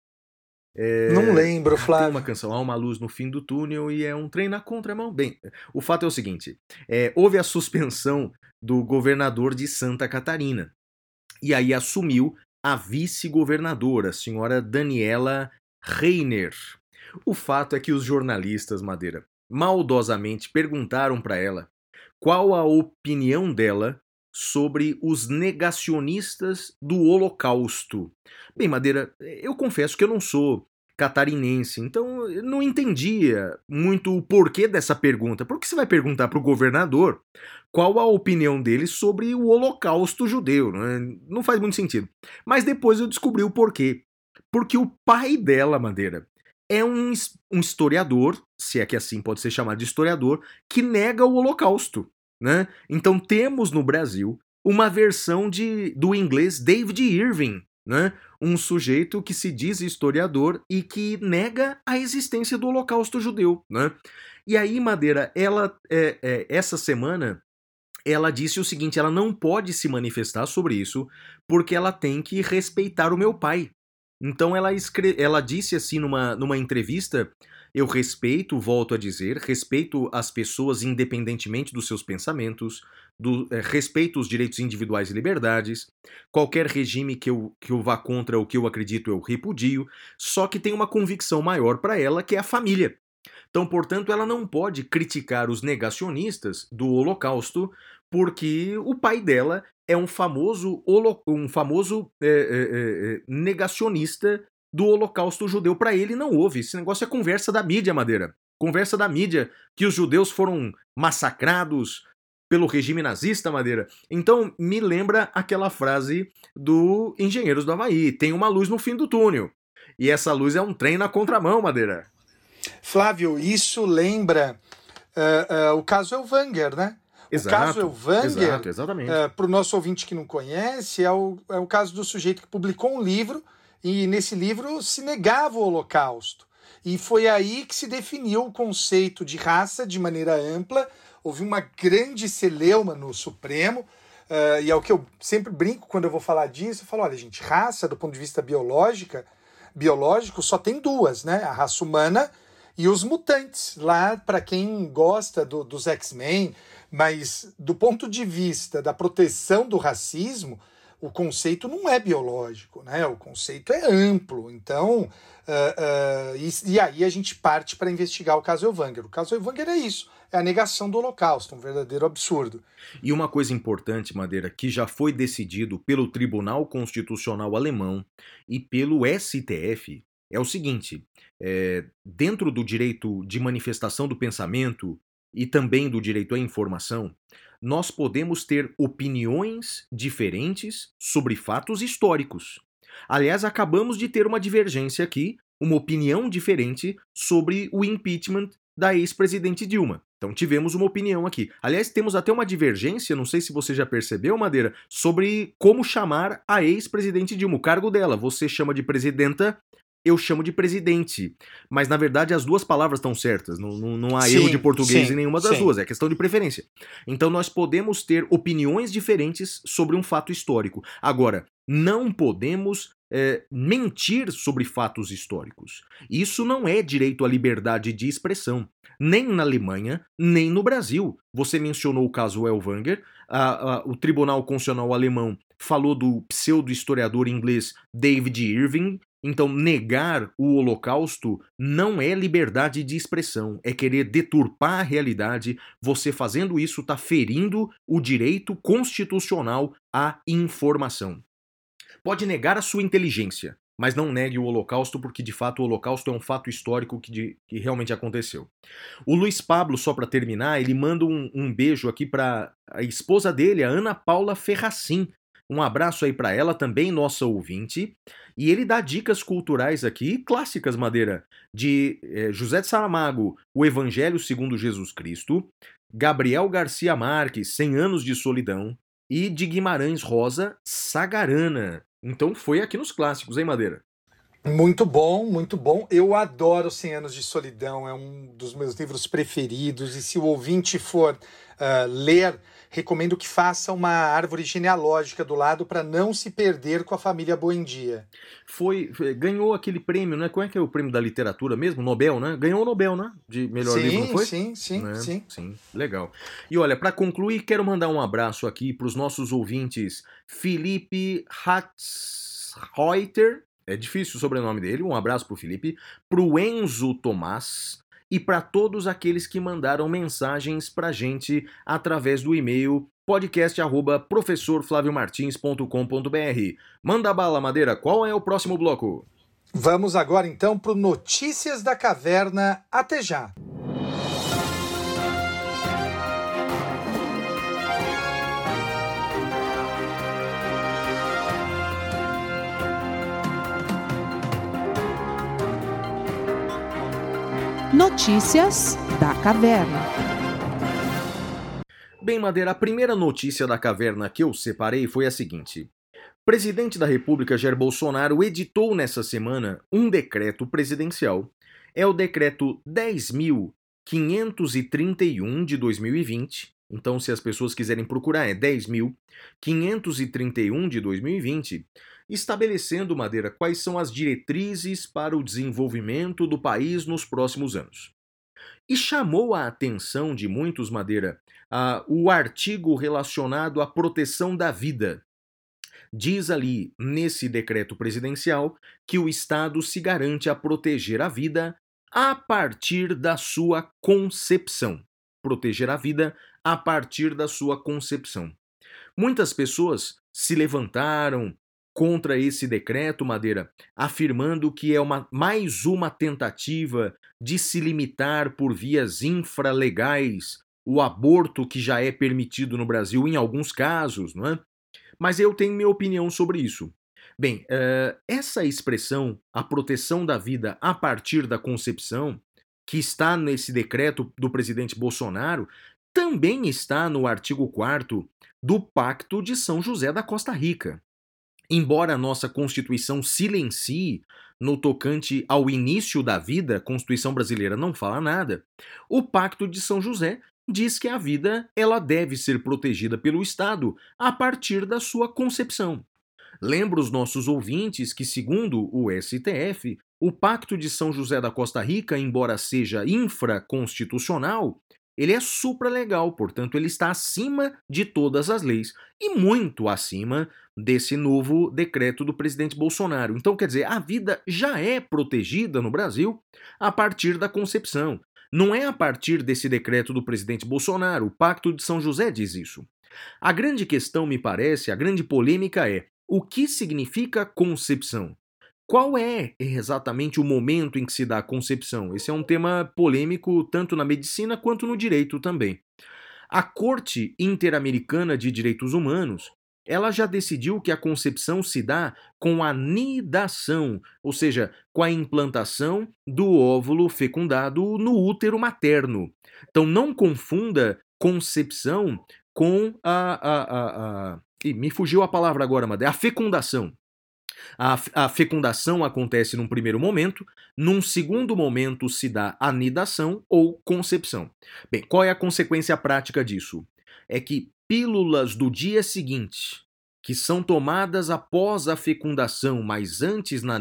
Speaker 2: É... Não lembro, Flávio.
Speaker 3: Tem uma canção, há uma luz no fim do túnel e é um trem na contramão. Bem, o fato é o seguinte: é, houve a suspensão do governador de Santa Catarina. E aí assumiu a vice-governadora, senhora Daniela Reiner. O fato é que os jornalistas, Madeira, maldosamente perguntaram para ela qual a opinião dela sobre os negacionistas do Holocausto. Bem, Madeira, eu confesso que eu não sou catarinense, então eu não entendia muito o porquê dessa pergunta. Por que você vai perguntar para o governador qual a opinião dele sobre o Holocausto judeu? Não, é? não faz muito sentido. Mas depois eu descobri o porquê. Porque o pai dela, Madeira, é um, um historiador, se é que assim pode ser chamado de historiador, que nega o Holocausto. Né? Então temos no Brasil uma versão de, do inglês David Irving, né? um sujeito que se diz historiador e que nega a existência do Holocausto judeu. Né? E aí, Madeira, ela é, é, essa semana ela disse o seguinte: ela não pode se manifestar sobre isso porque ela tem que respeitar o meu pai. Então ela, escre... ela disse assim numa, numa entrevista eu respeito, volto a dizer, respeito as pessoas independentemente dos seus pensamentos, do, é, respeito os direitos individuais e liberdades. Qualquer regime que eu, que eu vá contra o que eu acredito eu repudio, só que tem uma convicção maior para ela que é a família. Então, portanto, ela não pode criticar os negacionistas do Holocausto, porque o pai dela é um famoso, um famoso é, é, negacionista do Holocausto judeu. Para ele não houve. Esse negócio é conversa da mídia, Madeira. Conversa da mídia que os judeus foram massacrados pelo regime nazista, Madeira. Então me lembra aquela frase do Engenheiros do Havaí: tem uma luz no fim do túnel. E essa luz é um trem na contramão, Madeira.
Speaker 2: Flávio, isso lembra uh, uh, o caso Elvanger, né?
Speaker 3: Exato,
Speaker 2: o caso Elvanger,
Speaker 3: exato, exatamente.
Speaker 2: Uh, para o nosso ouvinte que não conhece, é o, é o caso do sujeito que publicou um livro e nesse livro se negava o Holocausto. E foi aí que se definiu o conceito de raça de maneira ampla. Houve uma grande celeuma no Supremo, uh, e é o que eu sempre brinco quando eu vou falar disso. Eu falo: olha, gente, raça, do ponto de vista biológica, biológico, só tem duas, né? A raça humana E os mutantes, lá, para quem gosta do, dos X-Men, mas do ponto de vista da proteção do racismo, o conceito não é biológico, né? O conceito é amplo. Então, uh, uh, e, e, aí a gente parte para investigar o caso Elvanger. O caso Elvanger é isso, é a negação do Holocausto, um verdadeiro absurdo.
Speaker 3: E uma coisa importante, Madeira, que já foi decidido pelo Tribunal Constitucional Alemão e pelo STF, é o seguinte: é, dentro do direito de manifestação do pensamento e também do direito à informação, nós podemos ter opiniões diferentes sobre fatos históricos. Aliás, acabamos de ter uma divergência aqui, uma opinião diferente sobre o impeachment da ex-presidente Dilma. Então tivemos uma opinião aqui. Aliás, temos até uma divergência, não sei se você já percebeu, Madeira, sobre como chamar a ex-presidente Dilma, o cargo dela. Você chama de presidenta eu chamo de presidente. Mas na verdade as duas palavras estão certas. Não, não, não há sim, erro de português sim, em nenhuma das sim. duas. É questão de preferência. Então nós podemos ter opiniões diferentes sobre um fato histórico. Agora, não podemos é, mentir sobre fatos históricos. Isso não é direito à liberdade de expressão, nem na Alemanha, nem no Brasil. Você mencionou o caso Elvanger, a, a, o Tribunal Constitucional Alemão falou do pseudo-historiador inglês David Irving, então, negar o Holocausto não é liberdade de expressão, é querer deturpar a realidade. Você fazendo isso está ferindo o direito constitucional à informação. Pode negar a sua inteligência, mas não negue o Holocausto, porque de fato o Holocausto é um fato histórico que, de, que realmente aconteceu. O Luiz Pablo, só para terminar, ele manda um, um beijo aqui para a esposa dele, a Ana Paula Ferracin, um abraço aí para ela, também nossa ouvinte. E ele dá dicas culturais aqui, clássicas, Madeira, de é, José de Saramago, O Evangelho segundo Jesus Cristo, Gabriel Garcia Marques, Cem Anos de Solidão, e de Guimarães Rosa, Sagarana. Então foi aqui nos clássicos, hein, Madeira?
Speaker 2: Muito bom, muito bom. Eu adoro Cem Anos de Solidão, é um dos meus livros preferidos. E se o ouvinte for uh, ler recomendo que faça uma árvore genealógica do lado para não se perder com a família Buendia.
Speaker 3: Foi, ganhou aquele prêmio, né? Qual é que é o prêmio da literatura mesmo? Nobel, né? Ganhou o Nobel, né? De melhor
Speaker 2: sim,
Speaker 3: livro, não foi?
Speaker 2: Sim, sim,
Speaker 3: né?
Speaker 2: sim.
Speaker 3: Sim, legal. E olha, para concluir, quero mandar um abraço aqui para os nossos ouvintes Felipe Hatzreuter, é difícil o sobrenome dele, um abraço pro Felipe, pro Enzo Tomás, e para todos aqueles que mandaram mensagens para gente através do e-mail podcast@professorflaviomartins.com.br. Manda bala, Madeira, qual é o próximo bloco?
Speaker 2: Vamos agora então para Notícias da Caverna. Até já!
Speaker 4: Notícias da Caverna.
Speaker 3: Bem, Madeira, a primeira notícia da caverna que eu separei foi a seguinte. Presidente da República Jair Bolsonaro editou nessa semana um decreto presidencial. É o decreto 10.531 de 2020. Então, se as pessoas quiserem procurar, é 10.531 de 2020, estabelecendo, Madeira, quais são as diretrizes para o desenvolvimento do país nos próximos anos. E chamou a atenção de muitos, Madeira, a, o artigo relacionado à proteção da vida. Diz ali, nesse decreto presidencial, que o Estado se garante a proteger a vida a partir da sua concepção. Proteger a vida a partir da sua concepção. Muitas pessoas se levantaram, contra esse decreto, Madeira, afirmando que é uma, mais uma tentativa de se limitar por vias infralegais o aborto que já é permitido no Brasil em alguns casos, não é? Mas eu tenho minha opinião sobre isso. Bem, uh, essa expressão, a proteção da vida a partir da concepção, que está nesse decreto do presidente Bolsonaro, também está no artigo 4 do Pacto de São José da Costa Rica. Embora a nossa Constituição silencie no tocante ao início da vida, a Constituição brasileira não fala nada, o Pacto de São José diz que a vida ela deve ser protegida pelo Estado a partir da sua concepção. Lembro os nossos ouvintes que, segundo o STF, o Pacto de São José da Costa Rica, embora seja infraconstitucional, ele é supralegal, portanto, ele está acima de todas as leis e muito acima desse novo decreto do presidente Bolsonaro. Então, quer dizer, a vida já é protegida no Brasil a partir da concepção. Não é a partir desse decreto do presidente Bolsonaro. O Pacto de São José diz isso. A grande questão, me parece, a grande polêmica é o que significa concepção? Qual é exatamente o momento em que se dá a concepção? Esse é um tema polêmico tanto na medicina quanto no direito também. A Corte Interamericana de Direitos Humanos ela já decidiu que a concepção se dá com a nidação, ou seja, com a implantação do óvulo fecundado no útero materno. Então não confunda concepção com a. a, a, a... Ih, me fugiu a palavra agora, Madeira. A fecundação. A, a, fecundação acontece num primeiro momento, num segundo momento se dá anidação ou concepção. Bem, qual é a consequência prática disso? É que pílulas do dia seguinte, que são tomadas após a fecundação, mas antes na,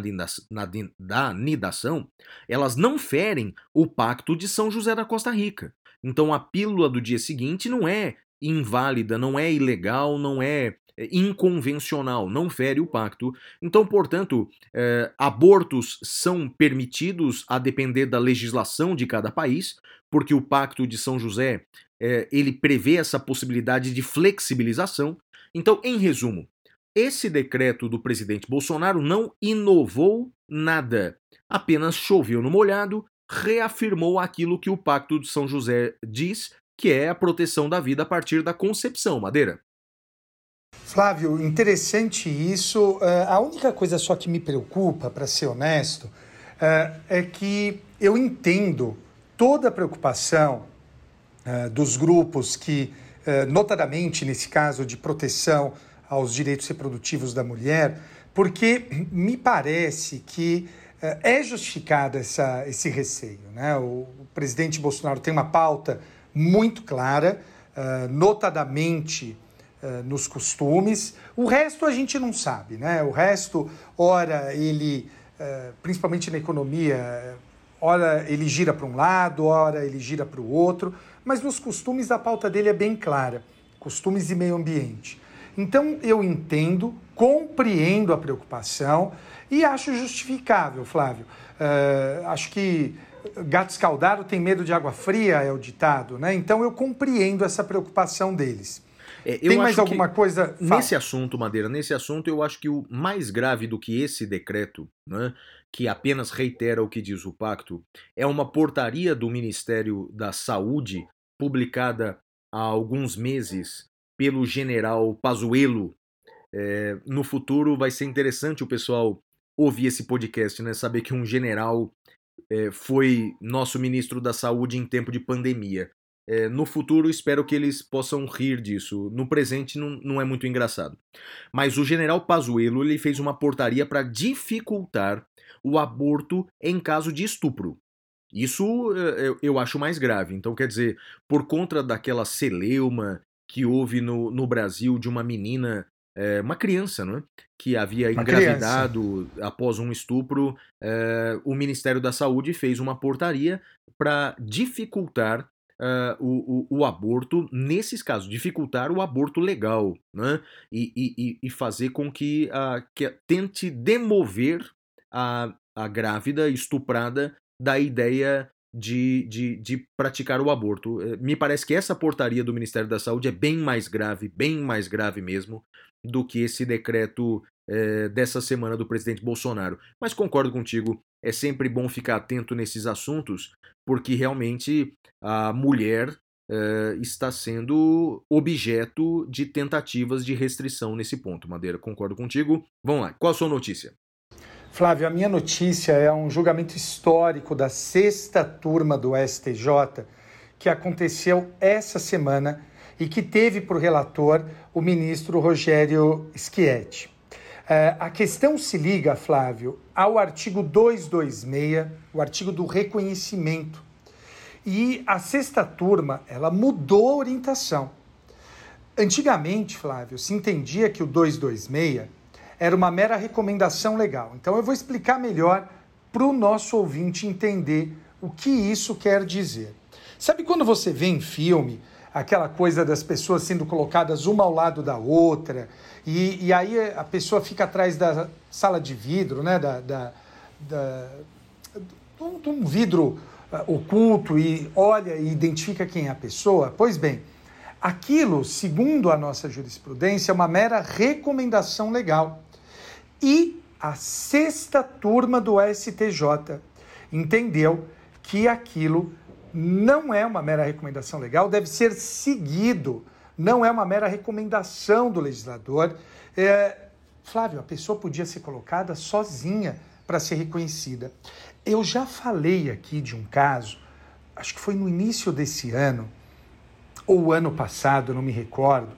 Speaker 3: na, da anidação, elas não ferem o pacto de São José da Costa Rica. Então a pílula do dia seguinte não é inválida, não é ilegal, não é é, inconvencional, não fere o pacto. Então, portanto, é, abortos são permitidos a depender da legislação de cada país, porque o Pacto de São José é, ele prevê essa possibilidade de flexibilização. Então, em resumo, esse decreto do presidente Bolsonaro não inovou nada, apenas choveu no molhado, reafirmou aquilo que o Pacto de São José diz, que é a proteção da vida a partir da concepção, Madeira.
Speaker 2: Flávio, interessante isso. Uh, a única coisa só que me preocupa, para ser honesto, uh, é que eu entendo toda a preocupação uh, dos grupos que, notadamente nesse caso de proteção aos direitos reprodutivos da mulher, porque me parece que é justificado essa, esse receio. Né? O, presidente Bolsonaro tem uma pauta muito clara, notadamente nos costumes. O resto a gente não sabe, né? O resto, ora ele, uh, principalmente na economia, ora ele gira para um lado, ora ele gira para o outro, mas nos costumes a pauta dele é bem clara: costumes e meio ambiente. Então eu entendo, compreendo a preocupação e acho justificável, Flávio. Uh, acho que gato escaldado tem medo de água fria, é o ditado, né? Então eu compreendo essa preocupação deles.
Speaker 3: É, Tem mais alguma coisa? Fala. Nesse assunto, Madeira, nesse assunto, eu acho que o mais grave do que esse decreto, né, que apenas reitera o que diz o pacto, é uma portaria do Ministério da Saúde, publicada há alguns meses pelo general Pazuello. É, no futuro vai ser interessante o pessoal ouvir esse podcast, né? Saber que um general é, foi nosso ministro da Saúde em tempo de pandemia. É, no futuro, espero que eles possam rir disso. No presente, não, não é muito engraçado. Mas o general Pazuello ele fez uma portaria para dificultar o aborto em caso de estupro. Isso é, eu, eu acho mais grave. Então, quer dizer, por conta daquela celeuma que houve no, no Brasil de uma menina é, uma criança, não é? que havia uma engravidado criança. após um estupro, é, o Ministério da Saúde fez uma portaria para dificultar uh, o, o, o, aborto nesses casos, dificultar o aborto legal, né? E, e, e fazer com que, uh, que tente demover a, a grávida estuprada da ideia de, de, de, praticar o aborto. Eh, me parece que essa portaria do Ministério da Saúde é bem mais grave, bem mais grave mesmo, do que esse decreto é, dessa semana do presidente Bolsonaro. Mas concordo contigo, é sempre bom ficar atento nesses assuntos, porque realmente a mulher uh, está sendo objeto de tentativas de restrição nesse ponto. Madeira, concordo contigo. Vamos lá, qual a sua notícia?
Speaker 2: Flávio, a minha notícia é um julgamento histórico da sexta turma do STJ que aconteceu essa semana e que teve por relator o ministro Rogério Schietti. Uh, a questão se liga, Flávio, ao artigo 226, o artigo do reconhecimento e a sexta turma, ela mudou a orientação. Antigamente, Flávio, se entendia que o 226 era uma mera recomendação legal. Então eu vou explicar melhor para o nosso ouvinte entender o que isso quer dizer. Sabe quando você vê em filme aquela coisa das pessoas sendo colocadas uma ao lado da outra, e, e aí a pessoa fica atrás da sala de vidro, né? Da, da, da de um vidro uh, oculto e olha e identifica quem é a pessoa? Pois bem, aquilo, segundo a nossa jurisprudência, é uma mera recomendação legal. E a sexta turma do STJ entendeu que aquilo não é uma mera recomendação legal, deve ser seguido, não é uma mera recomendação do legislador. É, Flávio, a pessoa podia ser colocada sozinha para ser reconhecida. Eu já falei aqui de um caso, acho que foi no início desse ano, ou ano passado, não me recordo,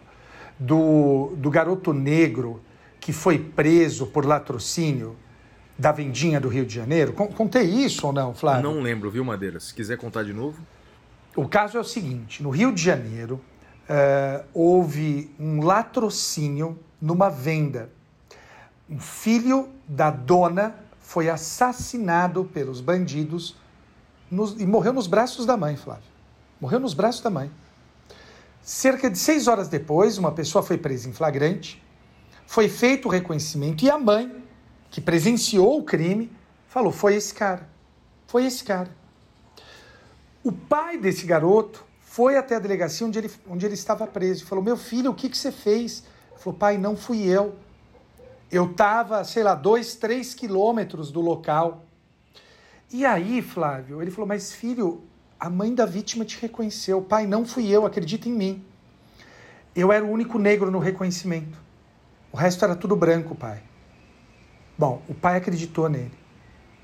Speaker 2: do, do garoto negro que foi preso por latrocínio da Vendinha do Rio de Janeiro. Contei isso ou não, Flávio?
Speaker 3: Não lembro, viu, Madeira? Se quiser contar de novo.
Speaker 2: O caso é o seguinte: no Rio de Janeiro uh, houve um latrocínio numa venda. Um filho da dona foi assassinado pelos bandidos nos, e morreu nos braços da mãe, Flávio. Morreu nos braços da mãe. Cerca de seis horas depois, uma pessoa foi presa em flagrante foi feito o reconhecimento e a mãe, que presenciou o crime, falou: foi esse cara. Foi esse cara. O pai desse garoto foi até a delegacia onde ele, onde ele estava preso e falou: Meu filho, o que, que você fez? Ele falou: Pai, não fui eu. Eu estava, sei lá, dois, três quilômetros do local. E aí, Flávio, ele falou: Mas filho, a mãe da vítima te reconheceu. Pai, não fui eu, acredita em mim. Eu era o único negro no reconhecimento. O resto era tudo branco, pai. Bom, o pai acreditou nele.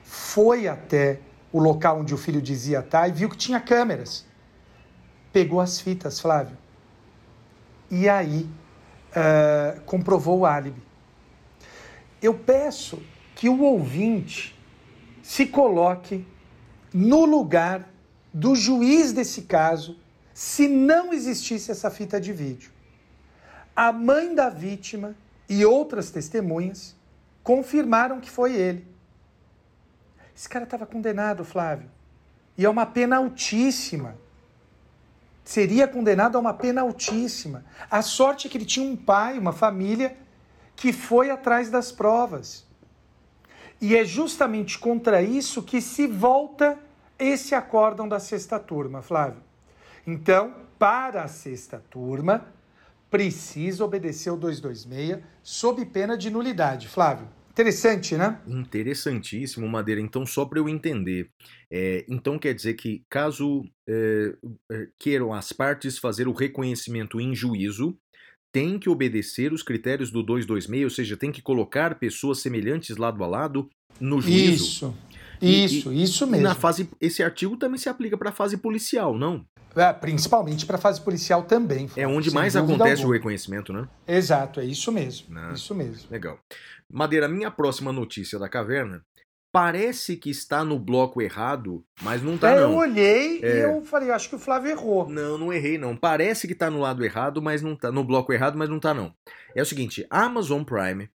Speaker 2: Foi até o local onde o filho dizia estar tá, e viu que tinha câmeras. Pegou as fitas, Flávio. E aí uh, comprovou o álibi. Eu peço que o ouvinte se coloque no lugar do juiz desse caso se não existisse essa fita de vídeo. A mãe da vítima e outras testemunhas confirmaram que foi ele. Esse cara estava condenado, Flávio. E é uma pena altíssima. Seria condenado a uma pena altíssima. A sorte é que ele tinha um pai, uma família, que foi atrás das provas. E é justamente contra isso que se volta esse acórdão da sexta turma, Flávio. Então, para a sexta turma, precisa obedecer o 226 sob pena de nulidade. Flávio, interessante, né?
Speaker 3: Interessantíssimo, Madeira. Então, só para eu entender, é, então quer dizer que caso é, é, queiram as partes fazer o reconhecimento em juízo, tem que obedecer os critérios do 226, ou seja, tem que colocar pessoas semelhantes lado a lado no juízo.
Speaker 2: Isso. Isso, e, isso mesmo.
Speaker 3: Na fase, esse artigo também se aplica para a fase policial, não?
Speaker 2: É, principalmente para a fase policial também.
Speaker 3: É onde mais acontece alguma. o reconhecimento, né?
Speaker 2: Exato, é isso mesmo. Ah, isso mesmo.
Speaker 3: Legal. Madeira, minha próxima notícia da caverna parece que está no bloco errado, mas não está
Speaker 2: é,
Speaker 3: não.
Speaker 2: Eu olhei é. e eu falei, acho que o Flávio errou.
Speaker 3: Não, não errei não. Parece que está no lado errado, mas não tá no bloco errado, mas não está não. É o seguinte, Amazon Prime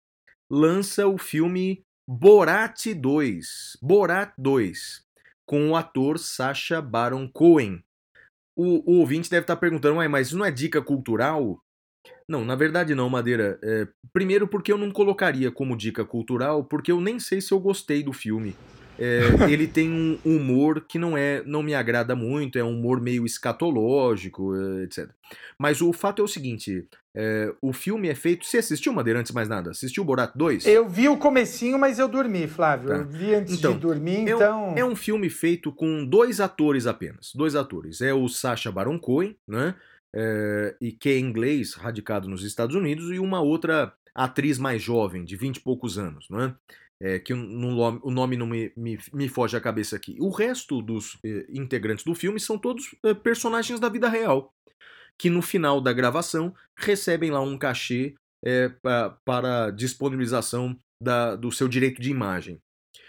Speaker 3: lança o filme Borat 2. Borat 2 com o ator Sacha Baron Cohen o, o ouvinte deve estar perguntando, mas isso não é dica cultural? Não, na verdade não, Madeira. É, primeiro porque eu não colocaria como dica cultural, porque eu nem sei se eu gostei do filme. É, (laughs) ele tem um humor que não é, não me agrada muito, é um humor meio escatológico, é, etc. Mas o fato é o seguinte: é, o filme é feito. Você assistiu Madeira antes mais nada? Assistiu Borat 2?
Speaker 2: Eu vi o comecinho, mas eu dormi, Flávio. Tá. Eu vi antes então, de dormir,
Speaker 3: é
Speaker 2: então.
Speaker 3: Um, é um filme feito com dois atores apenas. Dois atores. É o Sacha Baron Cohen, né? É, e que é inglês, radicado nos Estados Unidos, e uma outra atriz mais jovem, de 20 e poucos anos, não é? É, que o nome não me, me, me, foge à cabeça aqui. O resto dos eh, integrantes do filme são todos eh, personagens da vida real, que no final da gravação recebem lá um cachê eh, pra, para disponibilização da, do seu direito de imagem.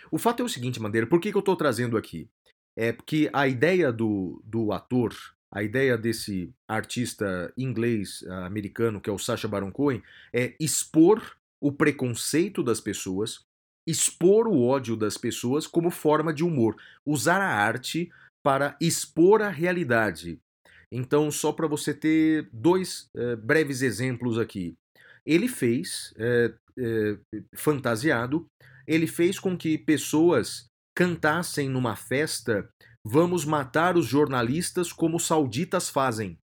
Speaker 3: O fato é o seguinte, Madeira, por que, que eu estou trazendo aqui? É porque a ideia do, do ator, a ideia desse artista inglês americano, que é o Sacha Baron Cohen, é expor o preconceito das pessoas, expor o ódio das pessoas como forma de humor, usar a arte para expor a realidade. Então, só para você ter dois eh, breves exemplos aqui. Ele fez, eh, eh, fantasiado, ele fez com que pessoas cantassem numa festa Vamos matar os jornalistas como os sauditas fazem.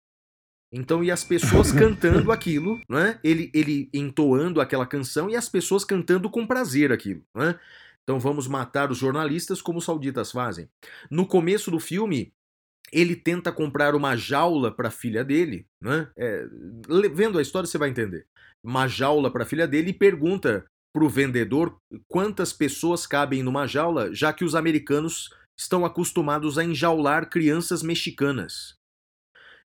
Speaker 3: Então, e as pessoas (laughs) cantando aquilo, né? Ele, ele entoando aquela canção e as pessoas cantando com prazer aquilo, né? Então, vamos matar os jornalistas como os sauditas fazem. No começo do filme, ele tenta comprar uma jaula para a filha dele, né? É, vendo a história, você vai entender. Uma jaula para a filha dele e pergunta para o vendedor quantas pessoas cabem numa jaula, já que os americanos estão acostumados a enjaular crianças mexicanas.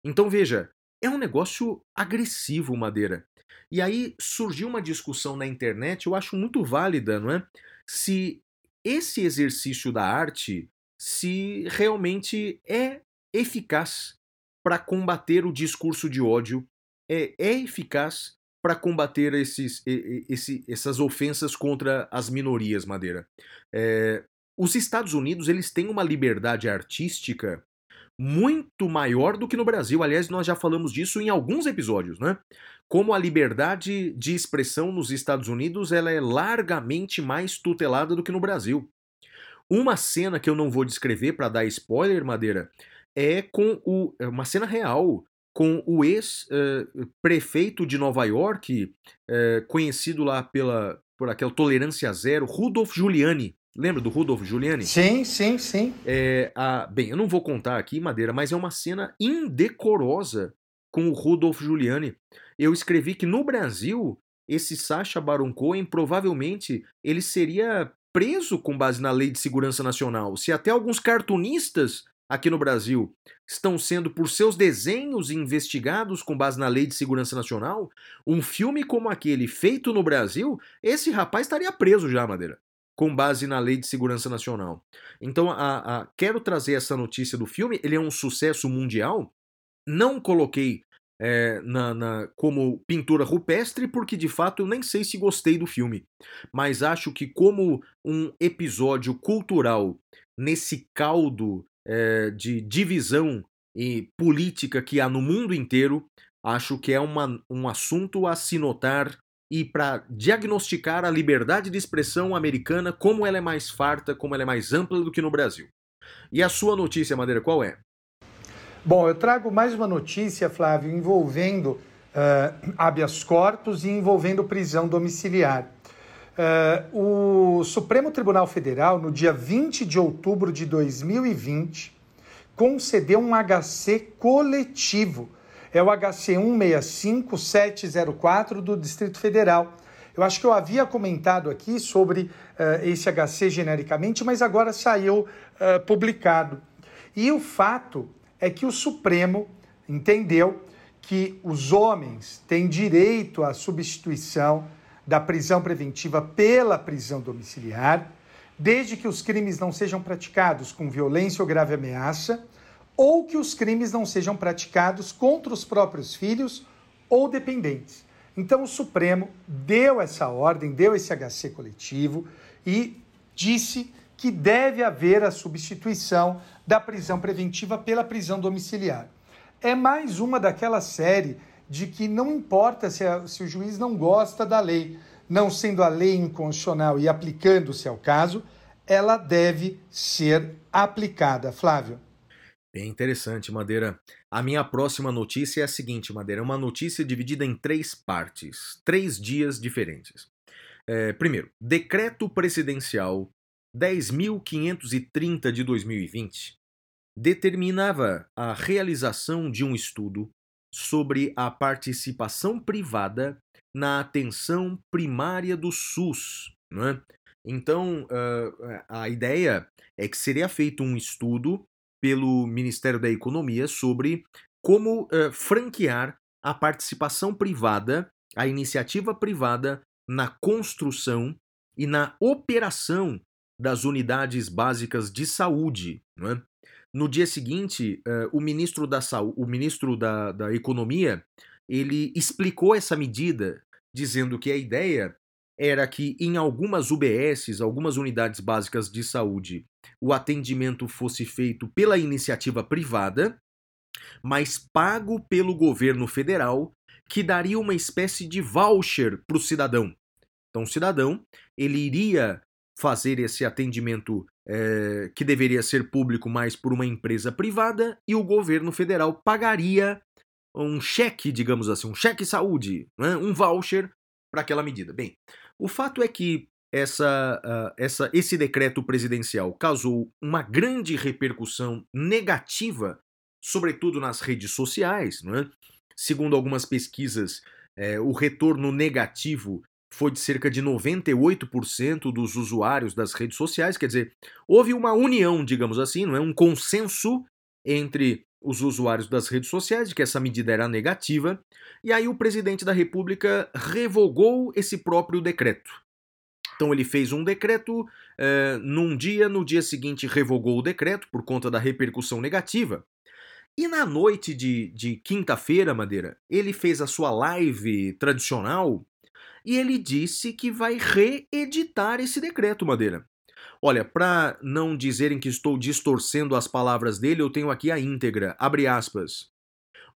Speaker 3: Então veja, é um negócio agressivo, Madeira. E aí surgiu uma discussão na internet, eu acho muito válida, não é? Se esse exercício da arte se realmente é eficaz para combater o discurso de ódio, é, é eficaz para combater esses, esse, essas ofensas contra as minorias, Madeira. É, os Estados Unidos eles têm uma liberdade artística muito maior do que no Brasil. Aliás, nós já falamos disso em alguns episódios, né? Como a liberdade de expressão nos Estados Unidos ela é largamente mais tutelada do que no Brasil. Uma cena que eu não vou descrever para dar spoiler, Madeira, é com o, é uma cena real com o ex-prefeito uh, de Nova York, uh, conhecido lá pela, por aquela tolerância zero, Rudolf Giuliani. Lembra do Rudolf Giuliani?
Speaker 2: Sim, sim, sim.
Speaker 3: É, a, bem, eu não vou contar aqui, Madeira, mas é uma cena indecorosa com o Rudolf Giuliani. Eu escrevi que no Brasil, esse Sacha Baron Cohen provavelmente ele seria preso com base na Lei de Segurança Nacional. Se até alguns cartunistas aqui no Brasil estão sendo por seus desenhos investigados com base na Lei de Segurança Nacional, um filme como aquele feito no Brasil, esse rapaz estaria preso já, Madeira com base na Lei de Segurança Nacional. Então, a, a, quero trazer essa notícia do filme. Ele é um sucesso mundial. Não coloquei é, na, na, como pintura rupestre, porque de fato eu nem sei se gostei do filme. Mas acho que, como um episódio cultural nesse caldo é, de divisão e política que há no mundo inteiro, acho que é uma, um assunto a se notar e para diagnosticar a liberdade de expressão americana, como ela é mais farta, como ela é mais ampla do que no Brasil. E a sua notícia, Madeira, qual é?
Speaker 2: Bom, eu trago mais uma notícia, Flávio, envolvendo uh, habeas corpus e envolvendo prisão domiciliar. Uh, o Supremo Tribunal Federal, no dia 20 de outubro de 2020, concedeu um HC coletivo é o HC 165704 do Distrito Federal. Eu acho que eu havia comentado aqui sobre uh, esse HC genericamente, mas agora saiu uh, publicado. E o fato é que o Supremo entendeu que os homens têm direito à substituição da prisão preventiva pela prisão domiciliar, desde que os crimes não sejam praticados com violência ou grave ameaça ou que os crimes não sejam praticados contra os próprios filhos ou dependentes. Então o Supremo deu essa ordem, deu esse HC coletivo e disse que deve haver a substituição da prisão preventiva pela prisão domiciliar. É mais uma daquela série de que não importa se, a, se o juiz não gosta da lei, não sendo a lei inconstitucional e aplicando-se ao caso, ela deve ser aplicada. Flávio.
Speaker 3: Bem interessante, Madeira. A minha próxima notícia é a seguinte, Madeira. É uma notícia dividida em três partes, três dias diferentes. É, primeiro, Decreto Presidencial 10.530 de 2020 determinava a realização de um estudo sobre a participação privada na atenção primária do SUS. É? Então, a ideia é que seria feito um estudo pelo Ministério da Economia sobre como uh, franquear a participação privada, a iniciativa privada na construção e na operação das unidades básicas de saúde. É? No dia seguinte, uh, o ministro, da, o ministro da, da Economia ele explicou essa medida, dizendo que a ideia era que em algumas UBSs, algumas unidades básicas de saúde, o atendimento fosse feito pela iniciativa privada, mas pago pelo governo federal, que daria uma espécie de voucher para o cidadão. Então, o cidadão ele iria fazer esse atendimento é, que deveria ser público, mas por uma empresa privada, e o governo federal pagaria um cheque, digamos assim, um cheque saúde, né, um voucher para aquela medida. Bem, o fato é que essa, uh, essa, esse decreto presidencial causou uma grande repercussão negativa, sobretudo nas redes sociais. Né? Segundo algumas pesquisas, é, o retorno negativo foi de cerca de 98% dos usuários das redes sociais, quer dizer, houve uma união, digamos assim, não é um consenso entre os usuários das redes sociais de que essa medida era negativa, e aí o presidente da República revogou esse próprio decreto. Então ele fez um decreto eh, num dia, no dia seguinte revogou o decreto por conta da repercussão negativa. E na noite de, de quinta-feira, Madeira, ele fez a sua live tradicional e ele disse que vai reeditar esse decreto, Madeira. Olha, para não dizerem que estou distorcendo as palavras dele, eu tenho aqui a íntegra. Abre aspas.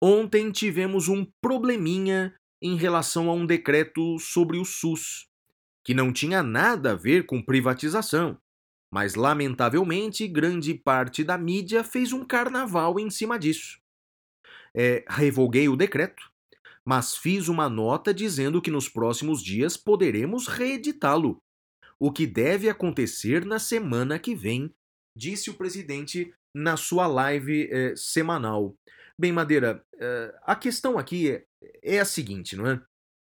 Speaker 3: Ontem tivemos um probleminha em relação a um decreto sobre o SUS, que não tinha nada a ver com privatização. Mas, lamentavelmente, grande parte da mídia fez um carnaval em cima disso. É, revoguei o decreto, mas fiz uma nota dizendo que nos próximos dias poderemos reeditá-lo o que deve acontecer na semana que vem, disse o presidente na sua live eh, semanal. Bem, Madeira, eh, a questão aqui é, é, a seguinte, não é?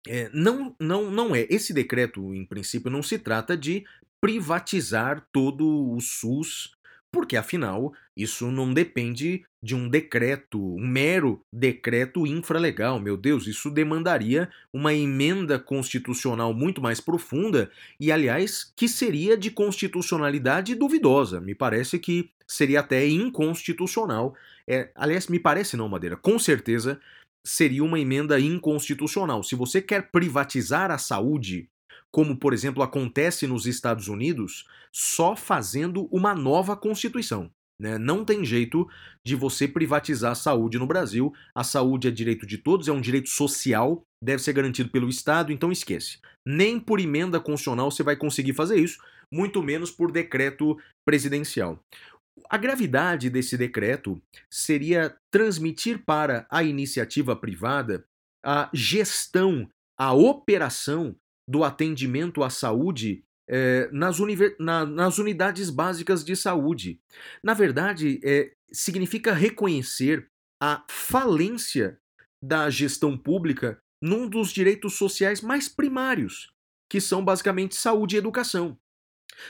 Speaker 3: é? não, não, não é. Esse decreto, em princípio, não se trata de privatizar todo o SUS porque afinal isso não depende de um decreto, um mero decreto infralegal. Meu Deus, isso demandaria uma emenda constitucional muito mais profunda e, aliás, que seria de constitucionalidade duvidosa. Me parece que seria até inconstitucional. É, aliás, me parece não, Madeira, com certeza seria uma emenda inconstitucional. Se você quer privatizar a saúde, como por exemplo acontece nos Estados Unidos, só fazendo uma nova Constituição. Né? Não tem jeito de você privatizar a saúde no Brasil. A saúde é direito de todos, é um direito social, deve ser garantido pelo Estado, então esquece. Nem por emenda constitucional você vai conseguir fazer isso, muito menos por decreto presidencial. A gravidade desse decreto seria transmitir para a iniciativa privada a gestão, a operação do atendimento à saúde é, nas, na, nas, unidades básicas de saúde. Na verdade, é, significa reconhecer a falência da gestão pública num dos direitos sociais mais primários, que são basicamente saúde e educação.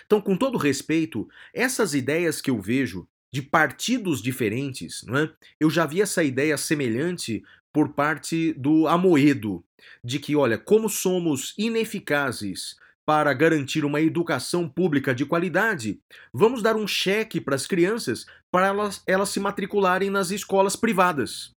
Speaker 3: Então, com todo respeito, essas ideias que eu vejo de partidos diferentes, não é? eu já vi essa ideia semelhante por parte do Amoedo, de que, olha, como somos ineficazes para garantir uma educação pública de qualidade, vamos dar um cheque para as crianças para elas, elas se matricularem nas escolas privadas.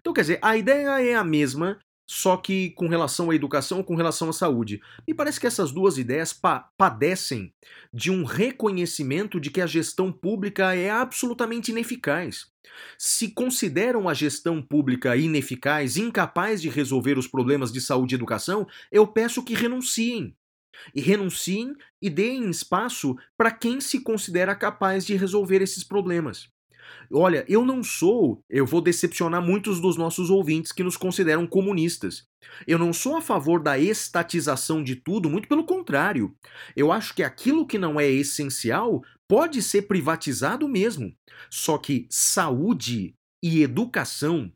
Speaker 3: Então, quer dizer, a ideia é a mesma, só que com relação à educação ou com relação à saúde. Me parece que essas duas ideias pa padecem de um reconhecimento de que a gestão pública é absolutamente ineficaz. Se consideram a gestão pública ineficaz, incapaz de resolver os problemas de saúde e educação, eu peço que renunciem. E renunciem e deem espaço para quem se considera capaz de resolver esses problemas. Olha, eu não sou, eu vou decepcionar muitos dos nossos ouvintes que nos consideram comunistas. Eu não sou a favor da estatização de tudo, muito pelo contrário. Eu acho que aquilo que não é essencial pode ser privatizado mesmo. Só que saúde e educação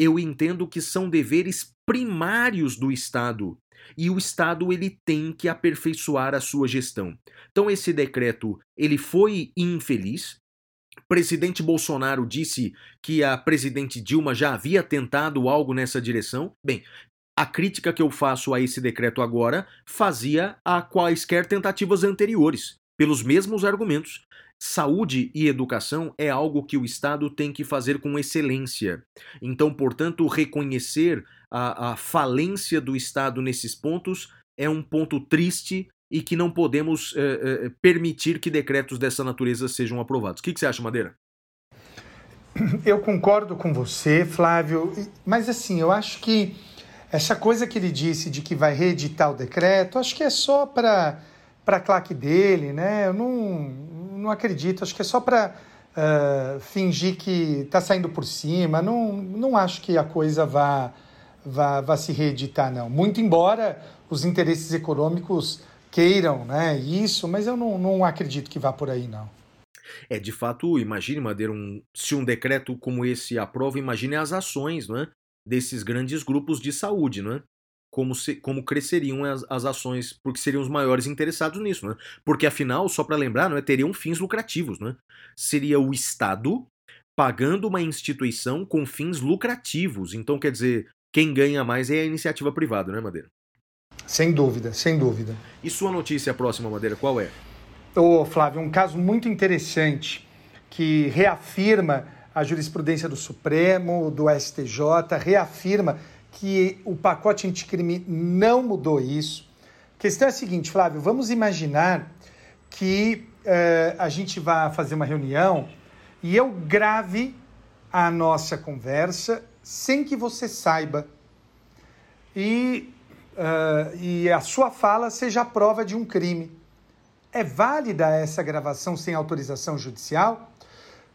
Speaker 3: eu entendo que são deveres primários do Estado e o Estado ele tem que aperfeiçoar a sua gestão. Então esse decreto ele foi infeliz, presidente Bolsonaro disse que a presidente Dilma já havia tentado algo nessa direção. Bem, a crítica que eu faço a esse decreto agora fazia a quaisquer tentativas anteriores, pelos mesmos argumentos. Saúde e educação é algo que o Estado tem que fazer com excelência. Então, portanto, reconhecer a, a falência do Estado nesses pontos é um ponto triste e que não podemos é, é, permitir que decretos dessa natureza sejam aprovados. O que, que você acha, Madeira?
Speaker 2: Eu concordo com você, Flávio, mas assim, eu acho que essa coisa que ele disse de que vai reeditar o decreto, acho que é só para para a claque dele, né? Eu não, não acredito, acho que é só para uh, fingir que está saindo por cima. Não, não acho que a coisa vá, vá, vá se reeditar, não. Muito embora os interesses econômicos queiram né, isso, mas eu não, não acredito que vá por aí, não.
Speaker 3: É, de fato, imagine, Madeira, um, se um decreto como esse aprova, imagine as ações não é, desses grandes grupos de saúde, não é? Como, se, como cresceriam as, as ações, porque seriam os maiores interessados nisso, não é? Porque afinal, só para lembrar, não é, teriam fins lucrativos, não é? Seria o Estado pagando uma instituição com fins lucrativos. Então, quer dizer, quem ganha mais é a iniciativa privada, não é, Madeira?
Speaker 2: Sem dúvida, sem dúvida.
Speaker 3: E sua notícia próxima, Madeira, qual é?
Speaker 2: Ô, Flávio, um caso muito interessante que reafirma a jurisprudência do Supremo, do STJ, reafirma que o pacote anticrime não mudou isso. A questão é a seguinte, Flávio, vamos imaginar que uh, a gente vá fazer uma reunião e eu grave a nossa conversa sem que você saiba. E uh, e a sua fala seja a prova de um crime. É válida essa gravação sem autorização judicial?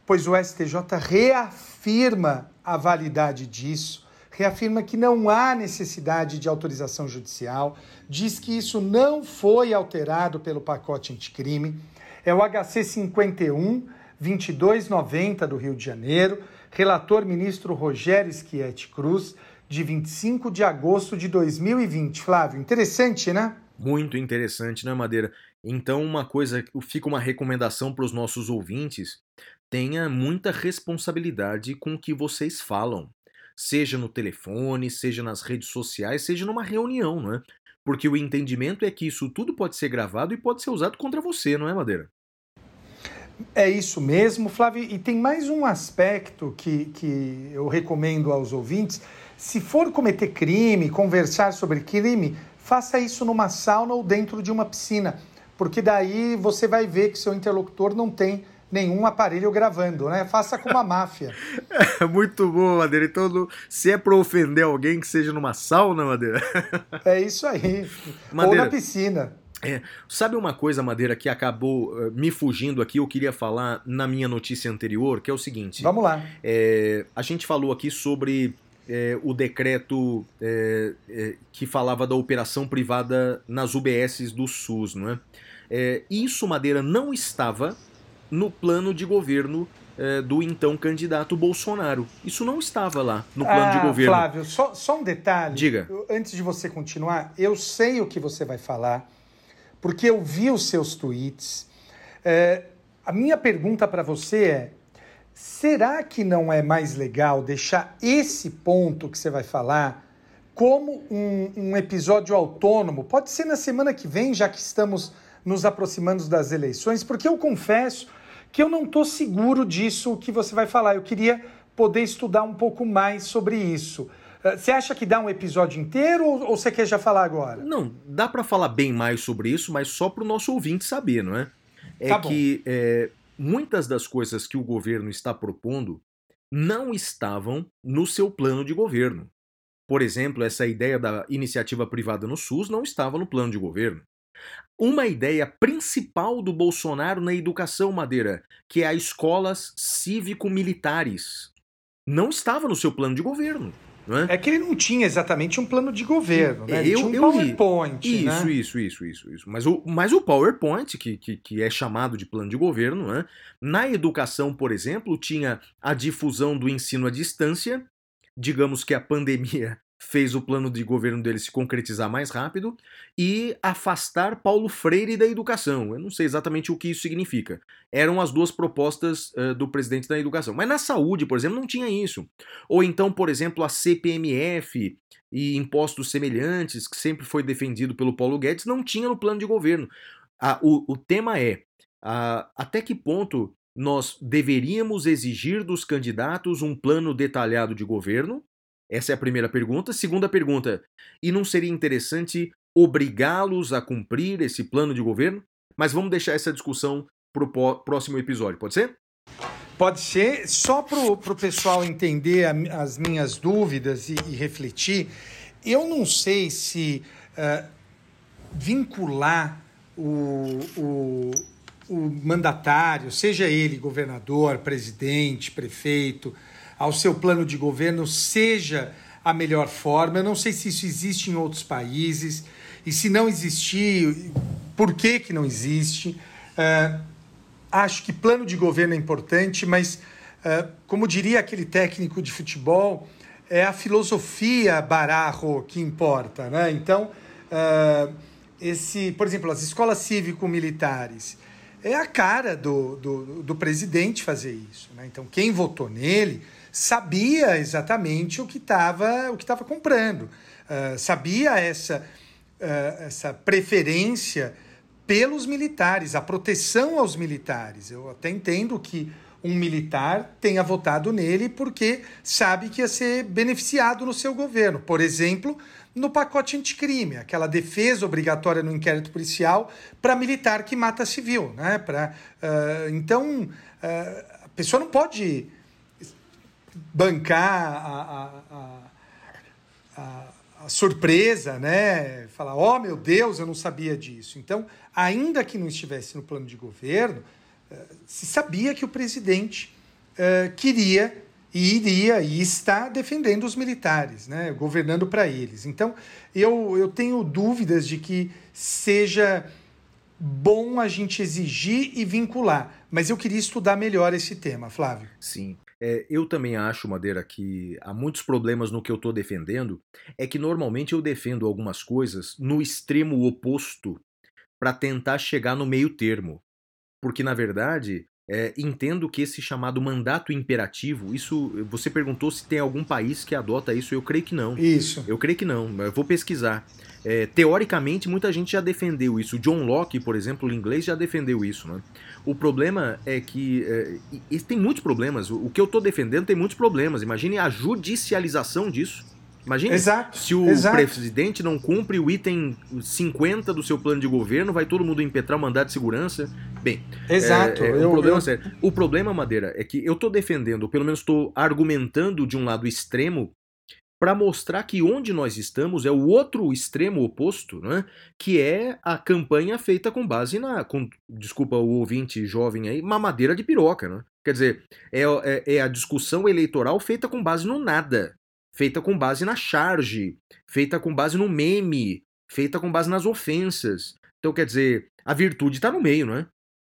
Speaker 2: Pois o STJ reafirma a validade disso, reafirma que não há necessidade de autorização judicial, diz que isso não foi alterado pelo pacote anticrime. É o HC 51 2290 do Rio de Janeiro, relator ministro Rogério Schietti Cruz, de 25 de agosto de 2020. Flávio, interessante, né?
Speaker 3: Muito interessante, né, Madeira? Então, uma coisa, fica uma recomendação para os nossos ouvintes: tenha muita responsabilidade com o que vocês falam, seja no telefone, seja nas redes sociais, seja numa reunião, não é? Porque o entendimento é que isso tudo pode ser gravado e pode ser usado contra você, não é, Madeira?
Speaker 2: É isso mesmo, Flávio. E tem mais um aspecto que, que eu recomendo aos ouvintes se for cometer crime, conversar sobre crime, faça isso numa sauna ou dentro de uma piscina, porque daí você vai ver que seu interlocutor não tem nenhum aparelho gravando, né? Faça como a (laughs) máfia.
Speaker 3: É muito bom, Madeira. Então, se é para ofender alguém, que seja numa sauna, Madeira.
Speaker 2: É isso aí. Madeira, ou na piscina.
Speaker 3: É, sabe uma coisa, Madeira, que acabou uh, me fugindo aqui, eu queria falar na minha notícia anterior, que é o seguinte.
Speaker 2: Vamos lá.
Speaker 3: É, a gente falou aqui sobre é, o decreto é, é, que falava da operação privada nas UBSs do SUS, não é? é isso, Madeira, não estava no plano de governo é, do então candidato Bolsonaro. Isso não estava lá no plano ah, de governo.
Speaker 2: Flávio, só, só um detalhe.
Speaker 3: Diga.
Speaker 2: antes de você continuar, eu sei o que você vai falar, porque eu vi os seus tweets. É, a minha pergunta para você é: Será que não é mais legal deixar esse ponto que você vai falar como um, um, episódio autônomo? Pode ser na semana que vem, já que estamos nos aproximando das eleições, porque eu confesso que eu não estou seguro disso que você vai falar. Eu queria poder estudar um pouco mais sobre isso. Eh, você acha que dá um episódio inteiro ou, ou você quer já falar agora?
Speaker 3: Não, dá para falar bem mais sobre isso, mas só para o nosso ouvinte saber, não é? É tá que é, muitas das coisas que o governo está propondo não estavam no seu plano de governo. Por exemplo, essa ideia da iniciativa privada no SUS não estava no plano de governo. Uma ideia principal do Bolsonaro na educação, Madeira, que é a escolas cívico-militares, não estava no seu plano de governo.
Speaker 2: É? é? que ele não tinha exatamente um plano de governo, né? Ele eu, tinha um eu PowerPoint.
Speaker 3: Isso, né? isso, isso, isso, isso. Mas o, mas o PowerPoint, que, que, que é chamado de plano de governo, né? na educação, por exemplo, tinha a difusão do ensino à distância. Digamos que a pandemia fez o plano de governo dele se concretizar mais rápido e afastar Paulo Freire da educação. Eu não sei exatamente o que isso significa. Eram as duas propostas uh, do presidente da educação. Mas na saúde, por exemplo, não tinha isso. Ou então, por exemplo, a CPMF e impostos semelhantes, que sempre foi defendido pelo Paulo Guedes, não tinha no plano de governo. O, o tema é até que ponto nós deveríamos exigir dos candidatos um plano detalhado de governo essa é a primeira pergunta. Segunda pergunta: e não seria interessante obrigá-los a cumprir esse plano de governo? Mas vamos deixar essa discussão para o próximo episódio, pode ser?
Speaker 2: Pode ser, só para o pessoal entender a, as minhas dúvidas e, e, refletir, eu não sei se uh, vincular o, o, o mandatário, seja ele governador, presidente, prefeito, ao seu plano de governo, seja a melhor forma. Eu não sei se isso existe em outros países e se não existir, por que, que não existe. Uh, acho que plano de governo é importante, mas, uh, como diria aquele técnico de futebol, é a filosofia bararro que importa. Né? Então, uh, esse, por exemplo, as escolas cívico-militares, é a cara do, do, do presidente fazer isso. Né? Então, quem votou nele sabia exatamente o que estava o que estava comprando, uh, sabia essa, uh, essa preferência pelos militares, a proteção aos militares. Eu até entendo que um militar tenha votado nele porque sabe que ia ser beneficiado no seu governo. Por exemplo, no pacote anticrime, aquela defesa obrigatória no inquérito policial para militar que mata civil. Né? Pra, uh, então, uh, a pessoa não pode bancar a, a, a, a surpresa, né? falar, oh meu Deus, eu não sabia disso. Então, ainda que não estivesse no plano de governo, uh, se sabia que o presidente queria e iria e está defendendo os militares, né, governando para eles. Então, eu, eu tenho dúvidas de que seja bom a gente exigir e vincular, mas eu queria estudar melhor esse tema, Flávio.
Speaker 3: Sim. É, eu também acho, Madeira, que há muitos problemas no que eu estou defendendo. É que normalmente eu defendo algumas coisas no extremo oposto para tentar chegar no meio termo. Porque, na verdade, é, entendo que esse chamado mandato imperativo, isso você perguntou se tem algum país que adota isso, eu creio que não.
Speaker 2: Isso.
Speaker 3: Eu creio que não, eu vou pesquisar. É, teoricamente, muita gente já defendeu isso. John Locke, por exemplo, o inglês já defendeu isso. Né? O problema é que. É, e tem muitos problemas. O, que eu estou defendendo tem muitos problemas. Imagine a judicialização disso. Imagina
Speaker 2: exato,
Speaker 3: se o
Speaker 2: exato.
Speaker 3: presidente não cumpre o item 50 do seu plano de governo, vai todo mundo impetrar o mandato de segurança. Bem,
Speaker 2: exato.
Speaker 3: É, é um eu, problema eu... sério. O problema, Madeira, é que eu estou defendendo, ou pelo menos estou argumentando de um lado extremo, para mostrar que onde nós estamos é o outro extremo oposto, né? que é a campanha feita com base na. Com, desculpa o ouvinte jovem aí, mamadeira de piroca. Né? Quer dizer, é, é, é a discussão eleitoral feita com base no nada feita com base na charge, feita com base no meme, feita com base nas ofensas. Então, quer dizer, a virtude está no meio, não é?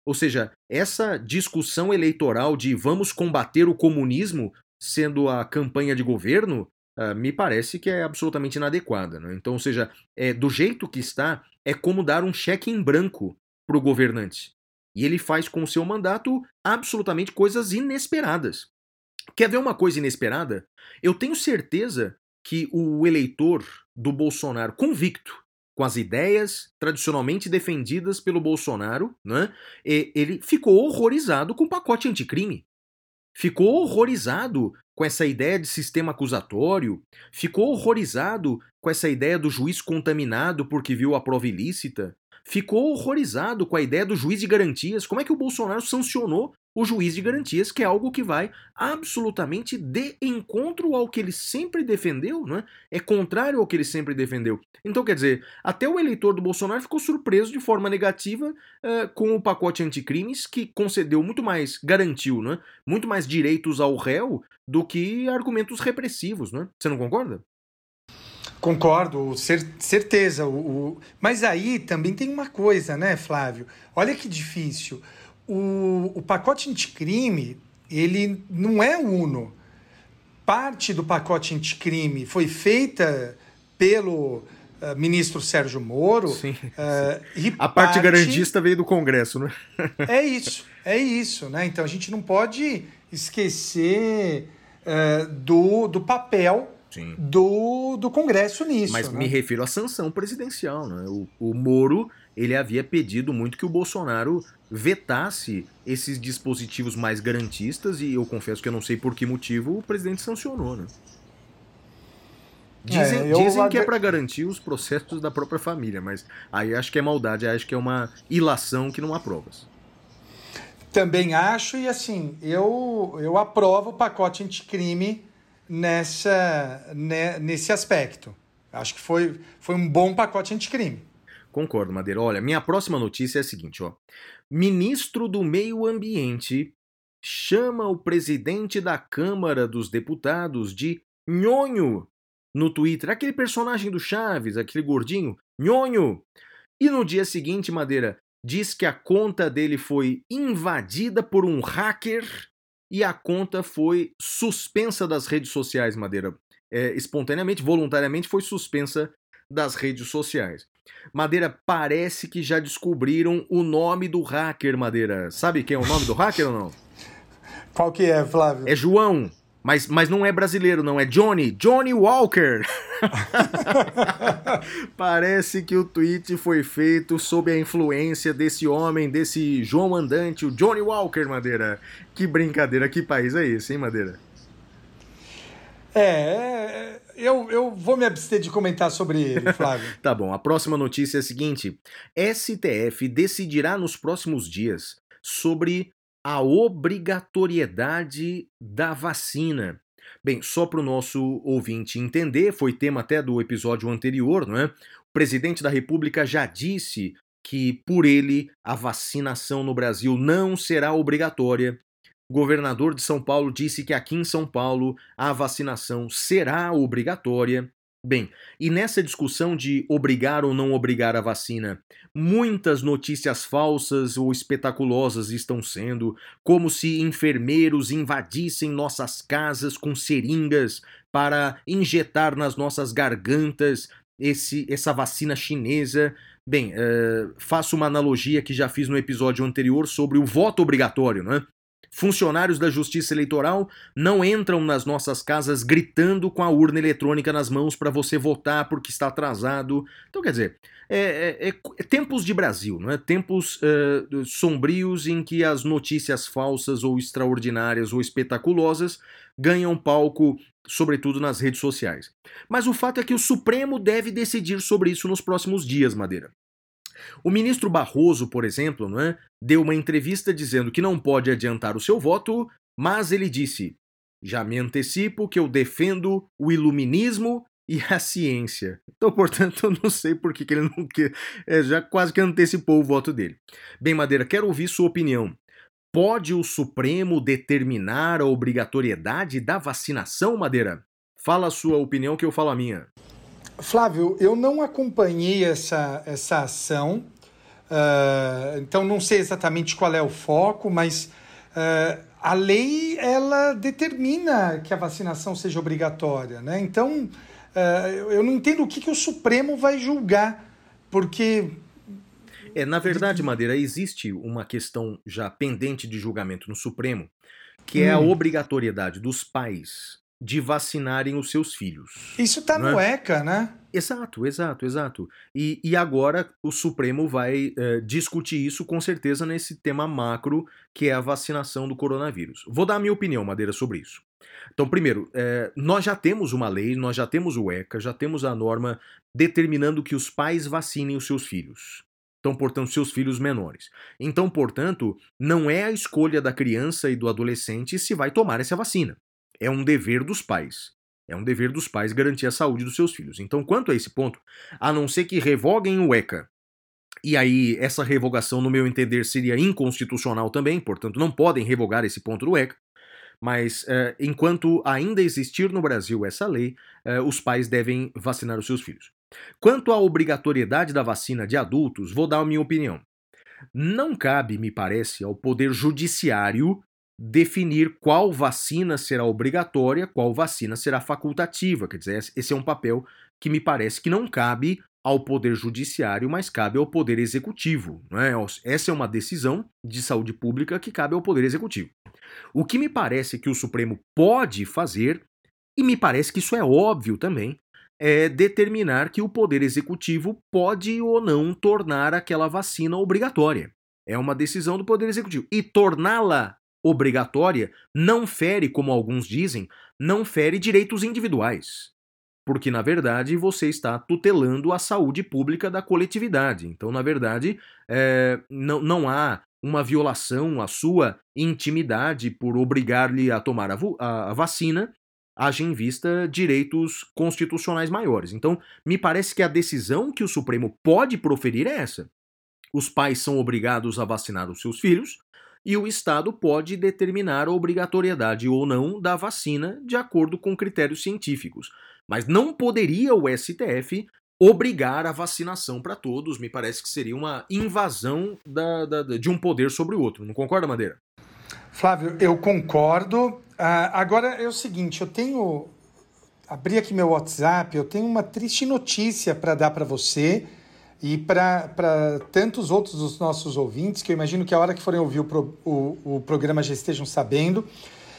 Speaker 3: Ou seja, essa discussão eleitoral de vamos combater o comunismo sendo a campanha de governo, uh, me parece que é absolutamente inadequada. Né? Então, ou seja, é, do jeito que está, é como dar um cheque em branco para o governante. E ele faz com o seu mandato absolutamente coisas inesperadas. Quer ver uma coisa inesperada? Eu tenho certeza que o eleitor do Bolsonaro convicto com as ideias tradicionalmente defendidas pelo Bolsonaro, né, ele ficou horrorizado com o pacote anticrime. Ficou horrorizado com essa ideia de sistema acusatório, ficou horrorizado com essa ideia do juiz contaminado porque viu a prova ilícita, ficou horrorizado com a ideia do juiz de garantias. Como é que o Bolsonaro sancionou o juiz de garantias, que é algo que vai absolutamente de encontro ao que ele sempre defendeu, não é? É contrário ao que ele sempre defendeu. Então, quer dizer, até o eleitor do Bolsonaro ficou surpreso de forma negativa uh, com o pacote anticrimes, que concedeu muito mais, garantiu, não é? Muito mais direitos ao réu do que argumentos repressivos, não é? Você não concorda?
Speaker 2: Concordo, cer certeza. O, o... Mas aí também tem uma coisa, né, Flávio? Olha que difícil o, o pacote anticrime, ele não é uno. Parte do pacote anticrime foi feita pelo uh, ministro Sérgio Moro.
Speaker 3: Sim, uh, sim. a parte, parte garantista veio do Congresso, né?
Speaker 2: é isso, é isso. Né? Então a gente não pode esquecer uh, do, do papel do, do Congresso nisso.
Speaker 3: Mas
Speaker 2: né?
Speaker 3: me refiro à sanção presidencial. Né? O, o Moro ele havia pedido muito que o Bolsonaro vetasse esses dispositivos mais garantistas e eu confesso que eu não sei por que motivo o presidente sancionou, né? Dizem,
Speaker 2: É,
Speaker 3: dizem que é para garantir os processos da própria família, mas aí acho que é maldade, acho que é uma ilação que não há provas.
Speaker 2: Também acho, e assim, eu, eu aprovo o pacote anticrime nessa, né, nesse aspecto. Acho que foi, foi um bom pacote anticrime.
Speaker 3: Concordo, Madeira. Olha, minha próxima notícia é a seguinte, ó. Ministro do Meio Ambiente chama o presidente da Câmara dos Deputados de nhonho no Twitter. Aquele personagem do Chaves, aquele gordinho, nhonho. E no dia seguinte, Madeira diz que a conta dele foi invadida por um hacker e a conta foi suspensa das redes sociais, Madeira. É, espontaneamente, voluntariamente, foi suspensa das redes sociais. Madeira, parece que já descobriram o nome do hacker, Madeira. Sabe quem é o nome do hacker ou não?
Speaker 2: Qual que é, Flávio?
Speaker 3: É João. Mas, mas não é brasileiro, não. É Johnny. Johnny Walker. (laughs) Parece que o tweet foi feito sob a influência desse homem, desse João Andante, o Johnny Walker, Madeira. Que brincadeira, que país é esse, hein, Madeira?
Speaker 2: É, é, eu, eu vou me abster de comentar sobre ele, (laughs) Flávio.
Speaker 3: Tá bom, a próxima notícia é a seguinte: STF decidirá nos próximos dias sobre a obrigatoriedade da vacina. Bem, só para o nosso ouvinte entender, foi tema até do episódio anterior, não é? O presidente da República já disse que, por ele, a vacinação no Brasil não será obrigatória. O governador de São Paulo disse que aqui em São Paulo a vacinação será obrigatória. Bem, e nessa discussão de obrigar ou não obrigar a vacina, muitas notícias falsas ou espetaculosas estão sendo, como se enfermeiros invadissem nossas casas com seringas para injetar nas nossas gargantas esse, essa vacina chinesa. Bem, eh, faço uma analogia que já fiz no episódio anterior sobre o voto obrigatório, né? Funcionários da Justiça Eleitoral não entram nas nossas casas gritando com a urna eletrônica nas mãos para você votar porque está atrasado. Então, quer dizer, é, é- é- é tempos de Brasil, não é? Tempos sombrios em que as notícias falsas ou extraordinárias ou espetaculosas ganham palco, sobretudo nas redes sociais. Mas o fato é que o Supremo deve decidir sobre isso nos próximos dias, Madeira. O ministro Barroso, por exemplo, não é, deu uma entrevista dizendo que não pode adiantar o seu voto, mas ele disse: já me antecipo que eu defendo o iluminismo e a ciência. Então, portanto, eu não sei por que, que ele não quer. é, já quase que antecipou o voto dele. Bem, Madeira, quero ouvir sua opinião. Pode o Supremo determinar a obrigatoriedade da vacinação, Madeira? Fala a sua opinião que eu falo a minha.
Speaker 2: Flávio, eu não acompanhei essa, essa ação, ah, então não sei exatamente qual é o foco, mas ah, a lei ela determina que a vacinação seja obrigatória, né? Então ah, eu não entendo o que, que o Supremo vai julgar, porque
Speaker 3: É, na verdade, Madeira, existe uma questão já pendente de julgamento no Supremo, que é a
Speaker 2: Hum.
Speaker 3: obrigatoriedade dos pais de vacinarem os seus filhos.
Speaker 2: isso está no
Speaker 3: é?
Speaker 2: ECA, né?
Speaker 3: Exato, exato, exato. E, e agora o Supremo vai eh, discutir isso com certeza nesse tema macro, que é a vacinação do coronavírus. Vou dar a minha opinião, Madeira, sobre isso. Então, primeiro, eh, nós já temos uma lei, nós já temos o ECA, já temos a norma determinando que os pais vacinem os seus filhos. Então, portanto, seus filhos menores. Então, portanto, não é a escolha da criança e do adolescente se vai tomar essa vacina. É um dever dos pais. É um dever dos pais garantir a saúde dos seus filhos. Então, quanto a esse ponto, a não ser que revoguem o ECA, e aí essa revogação, no meu entender, seria inconstitucional também, portanto, não podem revogar esse ponto do ECA. Mas eh, enquanto ainda existir no Brasil essa lei, eh, os pais devem vacinar os seus filhos. Quanto à obrigatoriedade da vacina de adultos, vou dar a minha opinião. Não cabe, me parece, ao Poder Judiciário definir qual vacina será obrigatória, qual vacina será facultativa. Quer dizer, esse é um papel que me parece que não cabe ao Poder Judiciário, mas cabe ao Poder Executivo. Não é? Essa é uma decisão de saúde pública que cabe ao Poder Executivo. O que me parece que o Supremo pode fazer, e me parece que isso é óbvio também, é determinar que o Poder Executivo pode ou não tornar aquela vacina obrigatória. É uma decisão do Poder Executivo. E torná-la obrigatória não fere, como alguns dizem, não fere direitos individuais. porque na verdade você está tutelando a saúde pública da coletividade. Então, na verdade, é, não, não há uma violação à sua intimidade por obrigar-lhe a tomar a, a, a vacina, haja em vista direitos constitucionais maiores. Então, me parece que a decisão que o Supremo pode proferir é essa. Os pais são obrigados a vacinar os seus filhos, e o Estado pode determinar a obrigatoriedade ou não da vacina de acordo com critérios científicos. Mas não poderia o STF obrigar a vacinação para todos. Me parece que seria uma invasão da, da, de um poder sobre o outro. Não concorda, Madeira?
Speaker 2: Flávio, eu concordo. Uh, agora é o seguinte: eu tenho. Abri aqui meu WhatsApp, eu tenho uma triste notícia para dar para você e para tantos outros dos nossos ouvintes, que eu imagino que a hora que forem ouvir o, pro, o, o programa já estejam sabendo.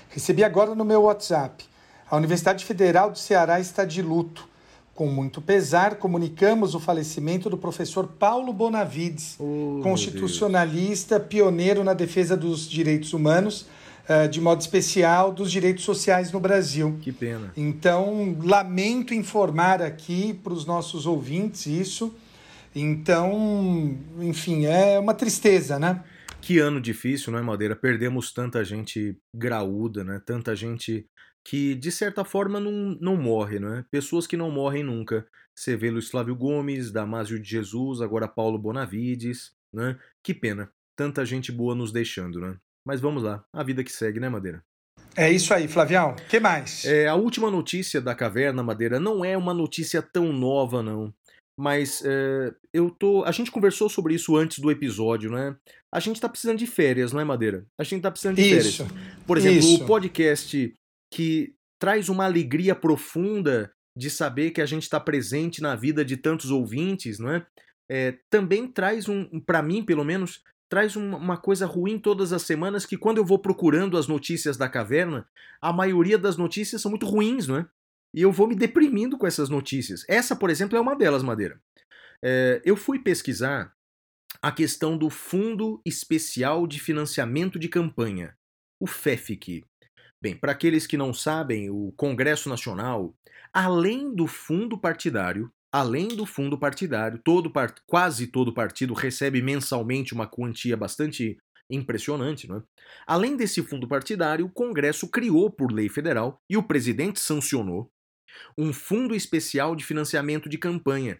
Speaker 2: Recebi agora no meu WhatsApp. A Universidade Federal do Ceará está de luto. Com muito pesar, comunicamos o falecimento do professor Paulo Bonavides, oh, constitucionalista, pioneiro na defesa dos direitos humanos, uh, de modo especial dos direitos sociais no Brasil.
Speaker 3: Que pena.
Speaker 2: Então, lamento informar aqui para os nossos ouvintes isso. Então, enfim, é uma tristeza, né?
Speaker 3: Que ano difícil, não é, Madeira? Perdemos tanta gente graúda, né? Tanta gente que, de certa forma, não, não morre, não é? Pessoas que não morrem nunca. Você vê Luiz Flávio Gomes, Damásio de Jesus, agora Paulo Bonavides, né? Que pena. Tanta gente boa nos deixando, né? Mas vamos lá, a vida que segue, né, Madeira?
Speaker 2: É isso aí, Flavião. que mais?
Speaker 3: É, a última notícia da Caverna Madeira não é uma notícia tão nova, não mas é, eu tô. A gente conversou sobre isso antes do episódio, né? A gente tá precisando de férias, não é, Madeira? A gente tá precisando de
Speaker 2: isso,
Speaker 3: férias. Por exemplo,
Speaker 2: isso.
Speaker 3: o podcast que traz uma alegria profunda de saber que a gente está presente na vida de tantos ouvintes, não é? é também traz um, para mim, pelo menos, traz uma, uma coisa ruim todas as semanas que quando eu vou procurando as notícias da caverna, a maioria das notícias são muito ruins, não é? E eu vou me deprimindo com essas notícias. Essa, por exemplo, é uma delas, Madeira. É, eu fui pesquisar a questão do Fundo Especial de Financiamento de Campanha, o FEFIC. Bem, para aqueles que não sabem, o Congresso Nacional, além do fundo partidário, além do fundo partidário, todo quase todo partido recebe mensalmente uma quantia bastante impressionante, não é? Além desse fundo partidário, o Congresso criou por lei federal e o presidente sancionou um fundo especial de financiamento de campanha.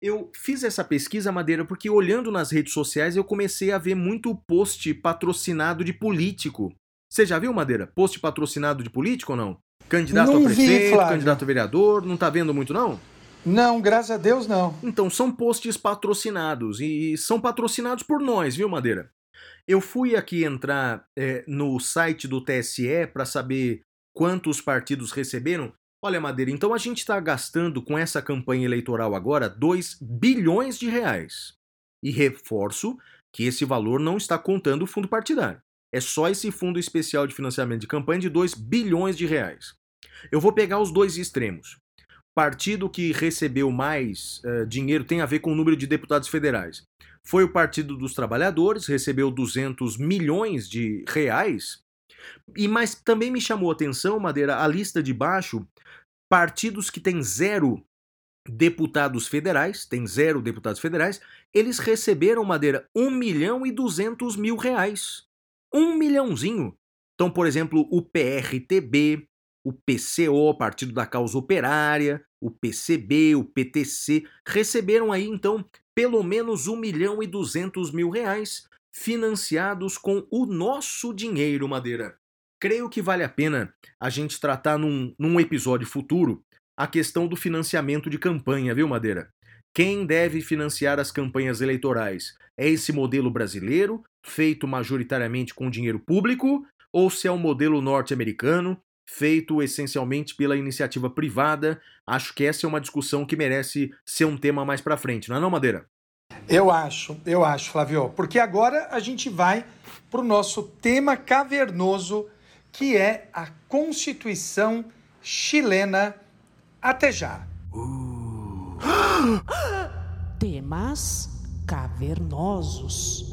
Speaker 3: Eu fiz essa pesquisa, Madeira, porque olhando nas redes sociais eu comecei a ver muito post patrocinado de político. Você já viu, Madeira? Post patrocinado de político ou não? Candidato
Speaker 2: não
Speaker 3: a prefeito,
Speaker 2: vi,
Speaker 3: candidato a vereador, não tá vendo muito não?
Speaker 2: Não, graças a Deus não.
Speaker 3: Então, são posts patrocinados e são patrocinados por nós, viu, Madeira? Eu fui aqui entrar é, no site do TSE para saber quantos partidos receberam Olha, Madeira, então a gente está gastando com essa campanha eleitoral agora 2 bilhões de reais. E reforço que esse valor não está contando o fundo partidário. É só esse fundo especial de financiamento de campanha de 2 bilhões de reais. Eu vou pegar os dois extremos. Partido que recebeu mais uh, dinheiro tem a ver com o número de deputados federais. Foi o Partido dos Trabalhadores, recebeu 200 milhões de reais. E mas também me chamou a atenção, Madeira, a lista de baixo partidos que têm zero deputados federais, tem zero deputados federais, eles receberam, Madeira, 1 milhão e 200 mil reais. Um milhãozinho. Então, por exemplo, o PRTB, o PCO, Partido da Causa Operária, o PCB, o PTC, receberam aí, então, pelo menos 1 milhão e 200 mil reais financiados com o nosso dinheiro, Madeira creio que vale a pena a gente tratar num, num episódio futuro a questão do financiamento de campanha, viu, Madeira? Quem deve financiar as campanhas eleitorais? É esse modelo brasileiro, feito majoritariamente com dinheiro público, ou se é o um modelo norte-americano, feito essencialmente pela iniciativa privada? Acho que essa é uma discussão que merece ser um tema mais para frente, não é não, Madeira?
Speaker 2: Eu acho, eu acho, Flávio, porque agora a gente vai para o nosso tema cavernoso que é a Constituição chilena. Até já.
Speaker 4: Uh. (gasps) Temas cavernosos.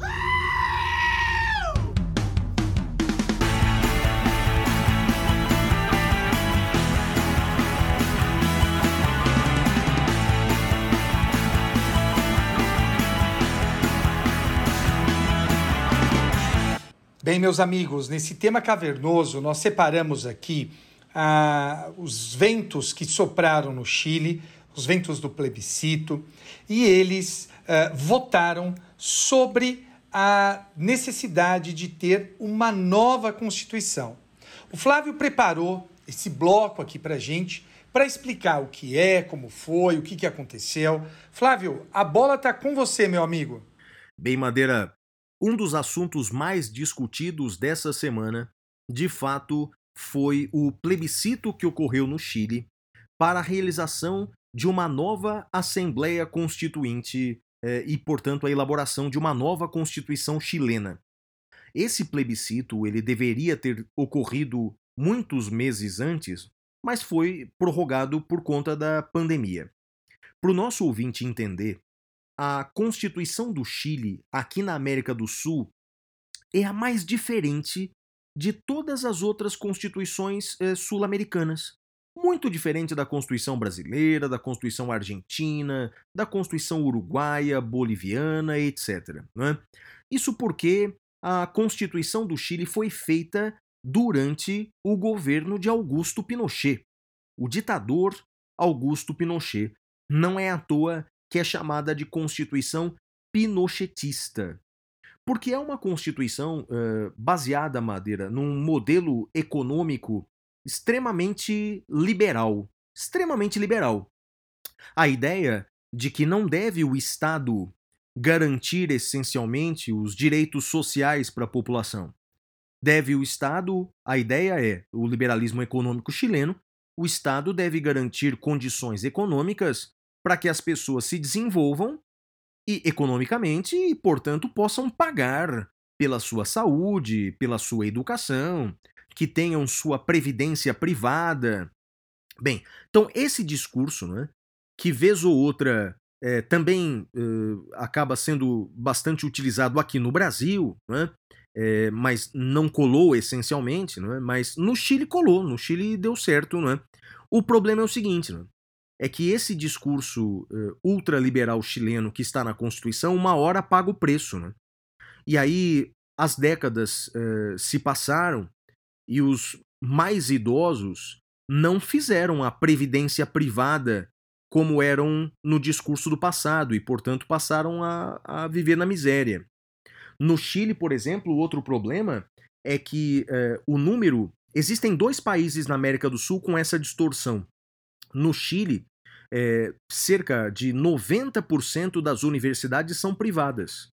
Speaker 2: Bem, meus amigos, nesse tema cavernoso, nós separamos aqui ah, os ventos que sopraram no Chile, os ventos do plebiscito, e eles ah, votaram sobre a necessidade de ter uma nova Constituição. O Flávio preparou esse bloco aqui para gente para explicar o que é, como foi, o que, que aconteceu. Flávio, a bola está com você, meu amigo.
Speaker 3: Bem, Madeira, um dos assuntos mais discutidos dessa semana, de fato, foi o plebiscito que ocorreu no Chile para a realização de uma nova Assembleia Constituinte eh, e, portanto, a elaboração de uma nova Constituição chilena. Esse plebiscito ele deveria ter ocorrido muitos meses antes, mas foi prorrogado por conta da pandemia. Para o nosso ouvinte entender, a Constituição do Chile, aqui na América do Sul, é a mais diferente de todas as outras constituições eh, sul-americanas. Muito diferente da Constituição brasileira, da Constituição argentina, da Constituição uruguaia, boliviana, etc. Né? Isso porque a Constituição do Chile foi feita durante o governo de Augusto Pinochet. O ditador Augusto Pinochet. Não é à toa que é chamada de Constituição Pinochetista. Porque é uma Constituição uh, baseada, Madeira, num modelo econômico extremamente liberal. Extremamente liberal. A ideia de que não deve o Estado garantir essencialmente os direitos sociais para a população. Deve o Estado, a ideia é o liberalismo econômico chileno, o Estado deve garantir condições econômicas para que as pessoas se desenvolvam e economicamente e, portanto, possam pagar pela sua saúde, pela sua educação, que tenham sua previdência privada. Bem, então esse discurso, né, que vez ou outra é, também uh, acaba sendo bastante utilizado aqui no Brasil, né, é, mas não colou essencialmente, não é? mas no Chile colou, no Chile deu certo. Não é? O problema é o seguinte, não é? que esse discurso uh, ultraliberal chileno que está na Constituição, uma hora paga o preço. Né? E aí as décadas uh, se passaram e os mais idosos não fizeram a previdência privada como eram no discurso do passado e, portanto, passaram a, a viver na miséria. No Chile, por exemplo, outro problema é que é, o número. Existem dois países na América do Sul com essa distorção. No Chile, é, cerca de 90% das universidades são privadas.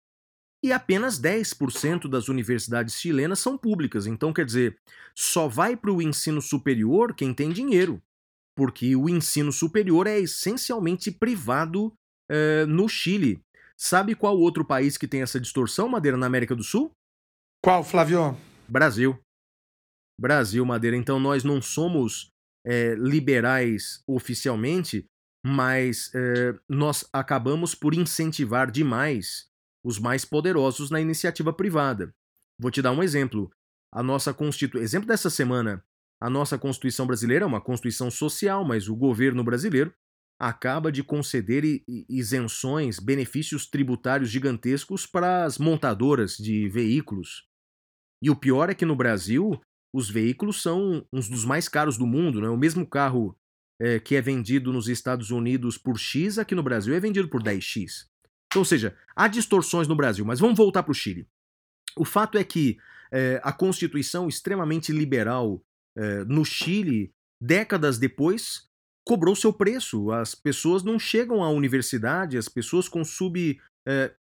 Speaker 3: E apenas 10% das universidades chilenas são públicas. Então, quer dizer, só vai para o ensino superior quem tem dinheiro. Porque o ensino superior é essencialmente privado é, no Chile. Sabe qual outro país que tem essa distorção, Madeira, na América do Sul?
Speaker 2: Qual, Flávio?
Speaker 3: Brasil. Brasil, Madeira. Então nós não somos é, liberais oficialmente, mas é, nós acabamos por incentivar demais os mais poderosos na iniciativa privada. Vou te dar um exemplo. A nossa Constituição. Exemplo dessa semana. A nossa Constituição brasileira é uma Constituição social, mas o governo brasileiro acaba de conceder isenções, benefícios tributários gigantescos para as montadoras de veículos. E o pior é que no Brasil, os veículos são uns dos mais caros do mundo. Né? O mesmo carro é, que é vendido nos Estados Unidos por X, aqui no Brasil é vendido por 10X. Então, ou seja, há distorções no Brasil, mas vamos voltar para o Chile. O fato é que é, a Constituição extremamente liberal é, no Chile, décadas depois, cobrou seu preço. As pessoas não chegam à universidade, as pessoas com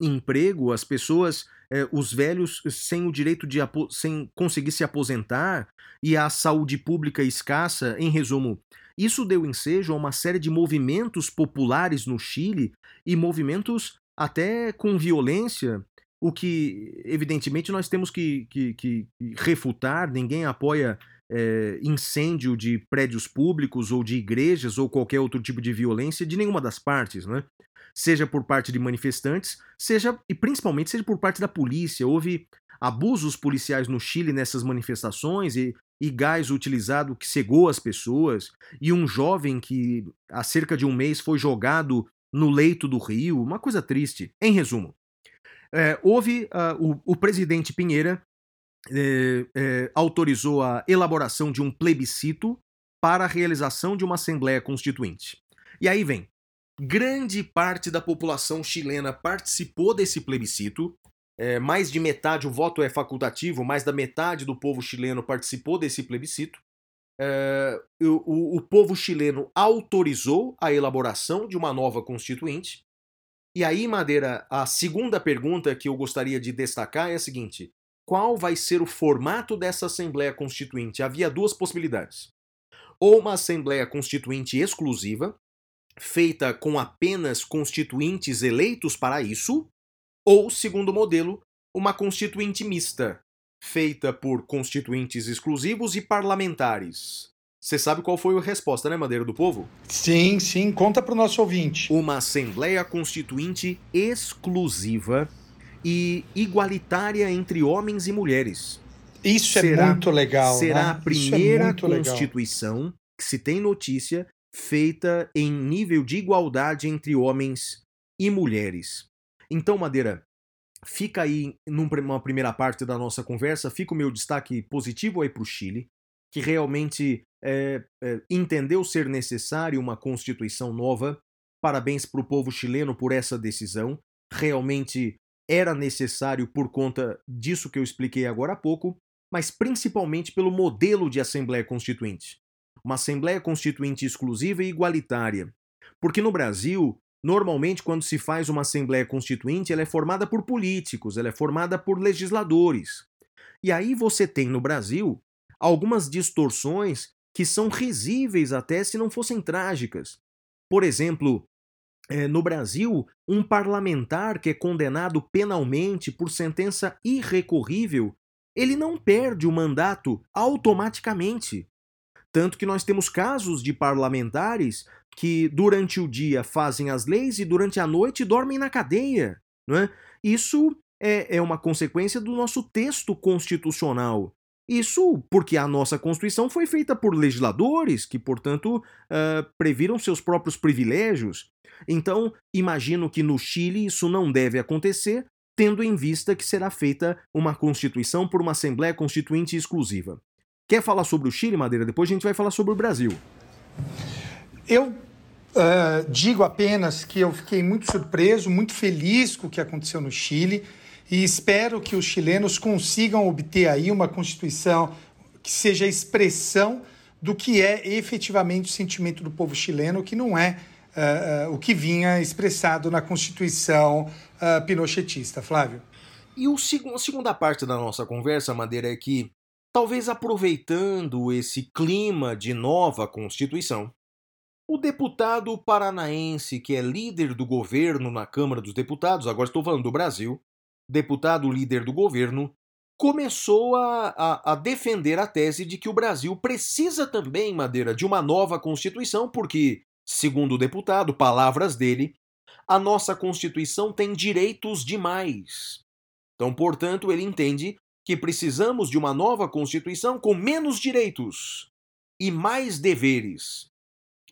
Speaker 3: subemprego, as pessoas, eh, os velhos sem o direito de sem conseguir se aposentar e a saúde pública escassa. Em resumo, isso deu ensejo a uma série de movimentos populares no Chile e movimentos até com violência, o que evidentemente nós temos que, que, que refutar. Ninguém apoia é, incêndio de prédios públicos ou de igrejas ou qualquer outro tipo de violência de nenhuma das partes, né? Seja por parte de manifestantes, seja e principalmente seja por parte da polícia. Houve abusos policiais no Chile nessas manifestações e, e gás utilizado que cegou as pessoas e um jovem que há cerca de um mês foi jogado no leito do rio, uma coisa triste. Em resumo, é, houve uh, o, o presidente Pinheira é, é, autorizou a elaboração de um plebiscito para a realização de uma Assembleia Constituinte. E aí vem. Grande parte da população chilena participou desse plebiscito. É, mais de metade, o voto é facultativo, mais da metade do povo chileno participou desse plebiscito. É, o, o, povo chileno autorizou a elaboração de uma nova constituinte. E aí, Madeira, a segunda pergunta que eu gostaria de destacar é a seguinte: qual vai ser o formato dessa Assembleia Constituinte? Havia duas possibilidades. Ou uma Assembleia Constituinte exclusiva, feita com apenas constituintes eleitos para isso, ou, segundo modelo, uma Constituinte mista, feita por constituintes exclusivos e parlamentares. Você sabe qual foi a resposta, né, Madeira do Povo?
Speaker 2: Sim, sim, conta para o nosso ouvinte.
Speaker 3: Uma Assembleia Constituinte exclusiva e igualitária entre homens e mulheres.
Speaker 2: Isso é será, é muito legal.
Speaker 3: Será
Speaker 2: né?
Speaker 3: a é primeira é Constituição legal. que se tem notícia feita em nível de igualdade entre homens e mulheres. Então, Madeira, Fica aí, numa primeira parte da nossa conversa, fica o meu destaque positivo aí para o Chile, que realmente é, é, entendeu ser necessário uma constituição nova. Parabéns para o povo chileno por essa decisão. Realmente era necessário por conta disso que eu expliquei agora há pouco, mas principalmente pelo modelo de Assembleia Constituinte. Uma Assembleia Constituinte exclusiva e igualitária. Porque no Brasil, Normalmente, quando se faz uma Assembleia Constituinte, ela é formada por políticos, ela é formada por legisladores. E aí você tem no Brasil algumas distorções que são risíveis até se não fossem trágicas. Por exemplo, é, no Brasil, um parlamentar que é condenado penalmente por sentença irrecorrível, ele não perde o mandato automaticamente. Tanto que nós temos casos de parlamentares que durante o dia fazem as leis e durante a noite dormem na cadeia. Não é? Isso é, é uma consequência do nosso texto constitucional. Isso porque a nossa Constituição foi feita por legisladores que, portanto, uh, previram seus próprios privilégios. Então, imagino que no Chile isso não deve acontecer, tendo em vista que será feita uma Constituição por uma Assembleia Constituinte exclusiva. Quer falar sobre o Chile, Madeira? Depois a gente vai falar sobre o Brasil.
Speaker 2: Eu uh, digo apenas que eu fiquei muito surpreso, muito feliz com o que aconteceu no Chile e espero que os chilenos consigam obter aí uma constituição que seja a expressão do que é efetivamente o sentimento do povo chileno, que não é uh, uh, o que vinha expressado na Constituição pinochetista. Flávio.
Speaker 3: E o, a segunda parte da nossa conversa, Madeira, é que Talvez aproveitando esse clima de nova Constituição, o deputado paranaense, que é líder do governo na Câmara dos Deputados, agora estou falando do Brasil, deputado líder do governo, começou a, a, a, defender a tese de que o Brasil precisa também, Madeira, de uma nova Constituição, porque, segundo o deputado, palavras dele, a nossa Constituição tem direitos demais. Então, portanto, ele entende que precisamos de uma nova Constituição com menos direitos e mais deveres.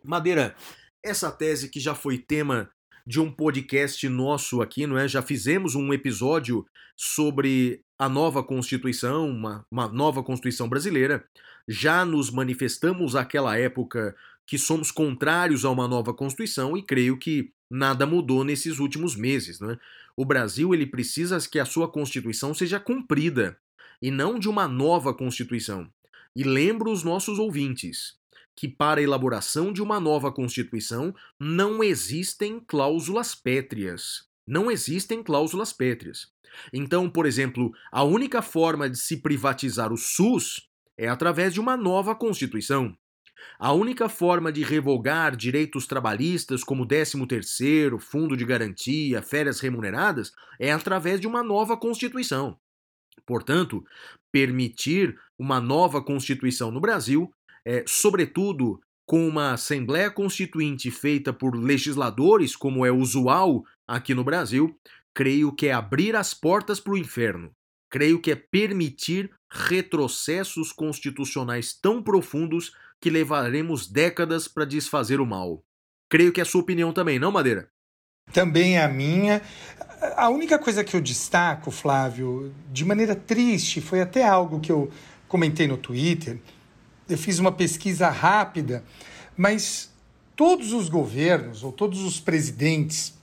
Speaker 3: Madeira, essa tese que já foi tema de um podcast nosso aqui, não é? Já fizemos um episódio sobre a nova Constituição, uma, uma nova Constituição brasileira. Já nos manifestamos àquela época que somos contrários a uma nova Constituição e creio que nada mudou nesses últimos meses. Não é? O Brasil ele precisa que a sua Constituição seja cumprida e não de uma nova Constituição. E lembro os nossos ouvintes que, para a elaboração de uma nova Constituição, não existem cláusulas pétreas. Não existem cláusulas pétreas. Então, por exemplo, a única forma de se privatizar o SUS é através de uma nova Constituição. A única forma de revogar direitos trabalhistas como 13º, fundo de garantia, férias remuneradas é através de uma nova Constituição. Portanto, permitir uma nova Constituição no Brasil, é, sobretudo com uma Assembleia Constituinte feita por legisladores, como é usual aqui no Brasil, creio que é abrir as portas para o inferno. Creio que é permitir retrocessos constitucionais tão profundos que levaremos décadas para desfazer o mal. Creio que é a sua opinião também, não, Madeira?
Speaker 2: Também é a minha. A única coisa que eu destaco, Flávio, de maneira triste, foi até algo que eu comentei no Twitter. Eu fiz uma pesquisa rápida, mas todos os governos ou todos os presidentes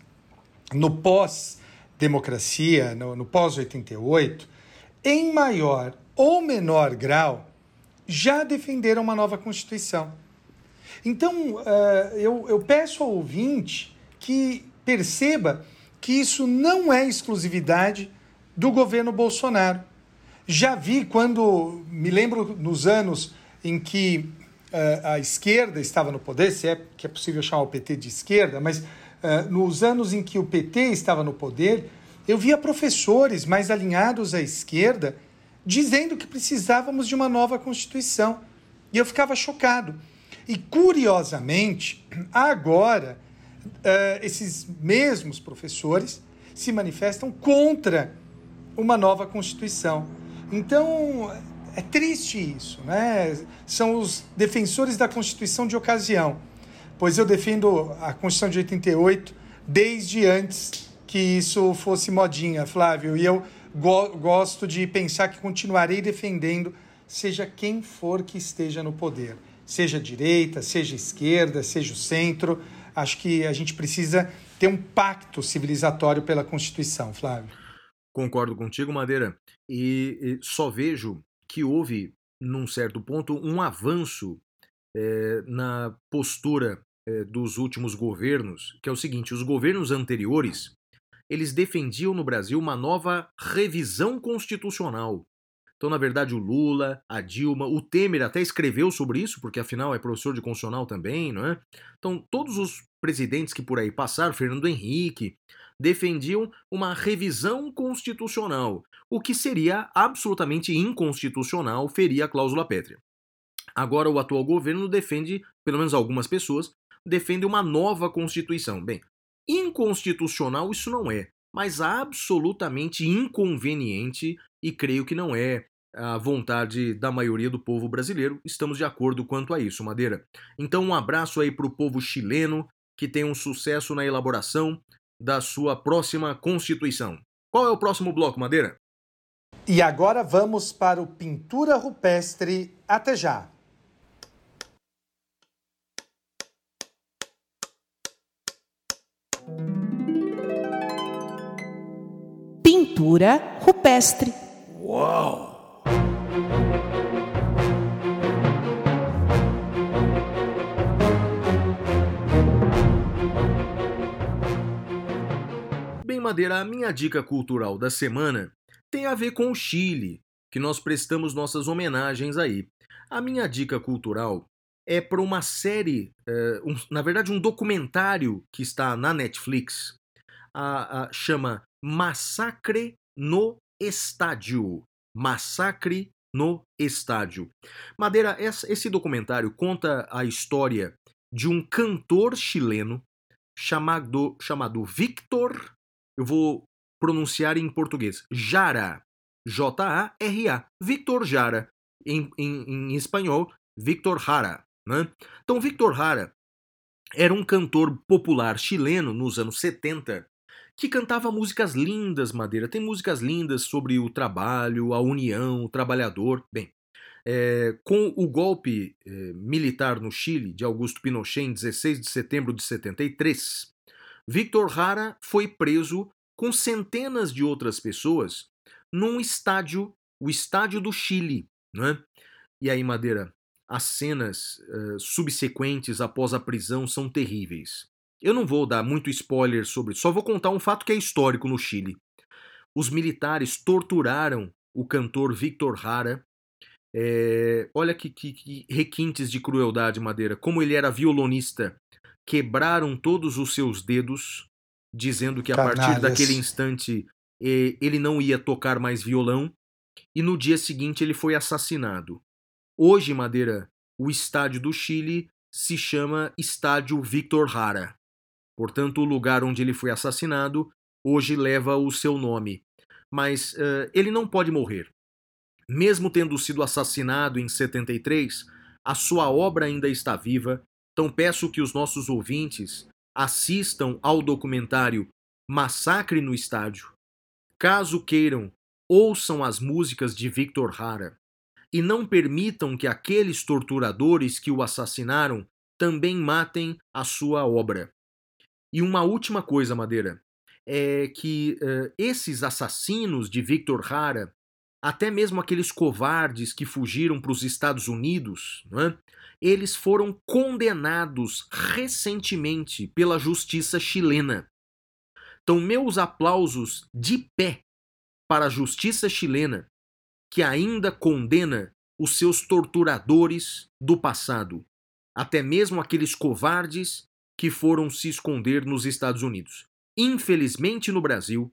Speaker 2: no pós-democracia, no, no pós-88, em maior ou menor grau, já defenderam uma nova Constituição. Então, uh, eu, eu peço ao ouvinte que perceba que isso não é exclusividade do governo Bolsonaro. Já vi quando, me lembro nos anos em que uh, a esquerda estava no poder, se é que é possível chamar o PT de esquerda, mas uh, nos anos em que o PT estava no poder, eu via professores mais alinhados à esquerda dizendo que precisávamos de uma nova Constituição. E eu ficava chocado. E, curiosamente, agora, esses mesmos professores se manifestam contra uma nova Constituição. Então, é triste isso, né? São os defensores da Constituição de ocasião, pois eu defendo a Constituição de 88 desde antes que isso fosse modinha, Flávio, e eu go gosto de pensar que continuarei defendendo, seja quem for que esteja no poder, seja direita, seja esquerda, seja o centro. Acho que a gente precisa ter um pacto civilizatório pela Constituição, Flávio.
Speaker 3: Concordo contigo, Madeira, e, só vejo que houve, num certo ponto, um avanço é, na postura é, dos últimos governos, que é o seguinte: os governos anteriores eles defendiam no Brasil uma nova revisão constitucional. Então, na verdade, o Lula, a Dilma, o Temer até escreveu sobre isso, porque afinal é professor de constitucional também, não é? Então, todos os presidentes que por aí passaram, Fernando Henrique, defendiam uma revisão constitucional, o que seria absolutamente inconstitucional, feria a cláusula pétrea. Agora, o atual governo defende, pelo menos algumas pessoas, defende uma nova Constituição. Bem, inconstitucional isso não é, mas absolutamente inconveniente e creio que não é a vontade da maioria do povo brasileiro. Estamos de acordo quanto a isso, Madeira. Então, um abraço aí para o povo chileno que tem um sucesso na elaboração da sua próxima Constituição. Qual é o próximo bloco, Madeira?
Speaker 2: E agora vamos para o Pintura Rupestre. Até já!
Speaker 4: Pintura rupestre.
Speaker 1: Uau!
Speaker 3: Bem, Madeira, a minha dica cultural da semana tem a ver com o Chile, que nós prestamos nossas homenagens aí. A minha dica cultural é para uma série, uh, um, na verdade, um documentário que está na Netflix, a, a, chama Massacre no Estádio. Massacre no Estádio. Madeira, esse documentário conta a história de um cantor chileno chamado, chamado Victor. Eu vou pronunciar em português: Jara. J-A-R-A. Victor Jara. Em, em, em espanhol, Victor Jara. Né? Então, Victor Jara era um cantor popular chileno nos anos 70 que cantava músicas lindas, Madeira. Tem músicas lindas sobre o trabalho, a união, o trabalhador. Bem, é, com o golpe é, militar no Chile de Augusto Pinochet em 16 de setembro de 73, Victor Jara foi preso com centenas de outras pessoas num estádio, o Estádio do Chile. Né? E aí, Madeira, as cenas uh, subsequentes após a prisão são terríveis. Eu não vou dar muito spoiler sobre isso, só vou contar um fato que é histórico no Chile. Os militares torturaram o cantor Victor Hara. É, olha que, que, que, requintes de crueldade, Madeira. Como ele era violonista, quebraram todos os seus dedos, dizendo que a Canalhas. partir daquele instante ele não ia tocar mais violão. E no dia seguinte ele foi assassinado. Hoje, Madeira, o estádio do Chile se chama Estádio Victor Hara. Portanto, o lugar onde ele foi assassinado hoje leva o seu nome. Mas uh, ele não pode morrer. Mesmo tendo sido assassinado em 73, a sua obra ainda está viva. Então peço que os nossos ouvintes assistam ao documentário Massacre no Estádio. Caso queiram, ouçam as músicas de Victor Hara e não permitam que aqueles torturadores que o assassinaram também matem a sua obra. E uma última coisa, Madeira, é que uh, esses assassinos de Victor Hara, até mesmo aqueles covardes que fugiram para os Estados Unidos, é? eles foram condenados recentemente pela justiça chilena. Então, meus aplausos de pé para a justiça chilena, que ainda condena os seus torturadores do passado, até mesmo aqueles covardes que foram se esconder nos Estados Unidos. Infelizmente, no Brasil,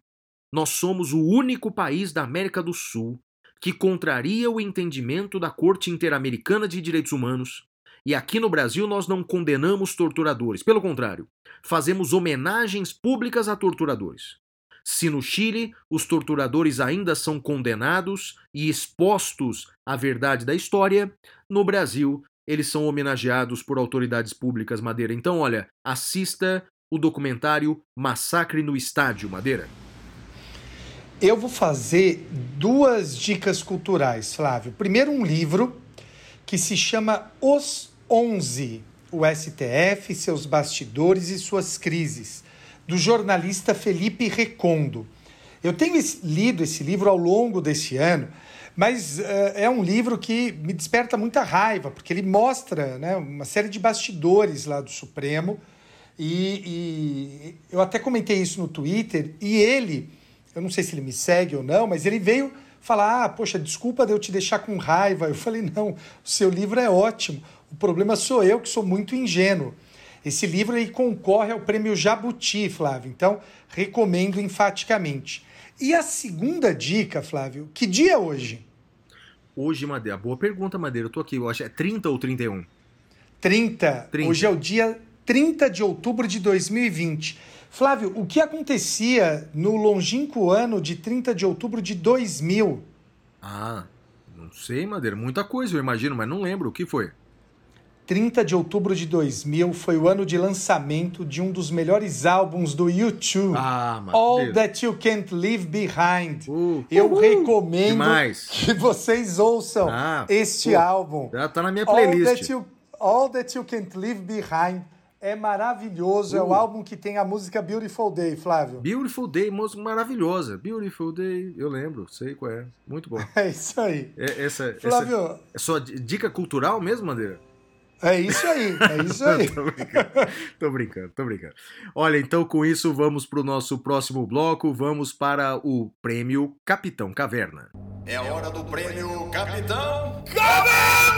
Speaker 3: nós somos o único país da América do Sul que contraria o entendimento da Corte Interamericana de Direitos Humanos. E aqui no Brasil nós não condenamos torturadores, pelo contrário, fazemos homenagens públicas a torturadores. Se no Chile os torturadores ainda são condenados e expostos à verdade da história, no Brasil eles são homenageados por autoridades públicas, Madeira. Então, olha, assista o documentário Massacre no Estádio, Madeira.
Speaker 2: Eu vou fazer duas dicas culturais, Flávio. Primeiro, um livro que se chama Os Onze, o STF, seus bastidores e suas crises, do jornalista Felipe Recondo. Eu tenho lido esse livro ao longo desse ano, mas uh, é um livro que me desperta muita raiva, porque ele mostra né, uma série de bastidores lá do Supremo. E, e eu até comentei isso no Twitter, e ele eu não sei se ele me segue ou não, mas ele veio falar: ah, poxa, desculpa de eu te deixar com raiva. Eu falei: não, o seu livro é ótimo. O problema sou eu, que sou muito ingênuo. Esse livro aí concorre ao prêmio Jabuti, Flávio, então recomendo enfaticamente. E a segunda dica, Flávio, que dia é hoje?
Speaker 3: Hoje, Madeira, boa pergunta, Madeira. Eu tô aqui, eu acho é 30 ou 31?
Speaker 2: 30. 30. Hoje é o dia 30 de outubro de 2020. Flávio, o que acontecia no longínquo ano de 30 de outubro de 2000?
Speaker 3: Ah, não sei, Madeira. Muita coisa, eu imagino, mas não lembro. O que foi?
Speaker 2: 30 de outubro de 2000 foi o ano de lançamento de um dos melhores álbuns do YouTube,
Speaker 3: ah,
Speaker 2: All That You Can't Leave Behind. Uh, Eu uh, recomendo demais. que vocês ouçam ah, este pô, álbum.
Speaker 3: Já tá na minha playlist.
Speaker 2: All That You, All That you Can't Leave Behind é maravilhoso. Uh. É o uh. álbum que tem a música Beautiful Day, Flávio.
Speaker 3: Beautiful Day, música maravilhosa. Beautiful Day, eu lembro, sei qual é. Muito bom. (laughs)
Speaker 2: É isso aí.
Speaker 3: É, essa, Flávio. Essa, é sua dica cultural mesmo, Madeira?
Speaker 2: É isso aí, é isso aí. (laughs)
Speaker 3: tô, brincando, tô brincando, tô brincando. Olha, então com isso vamos para o nosso próximo bloco. Vamos para o Prêmio Capitão Caverna.
Speaker 5: É a hora do Prêmio Capitão Caverna!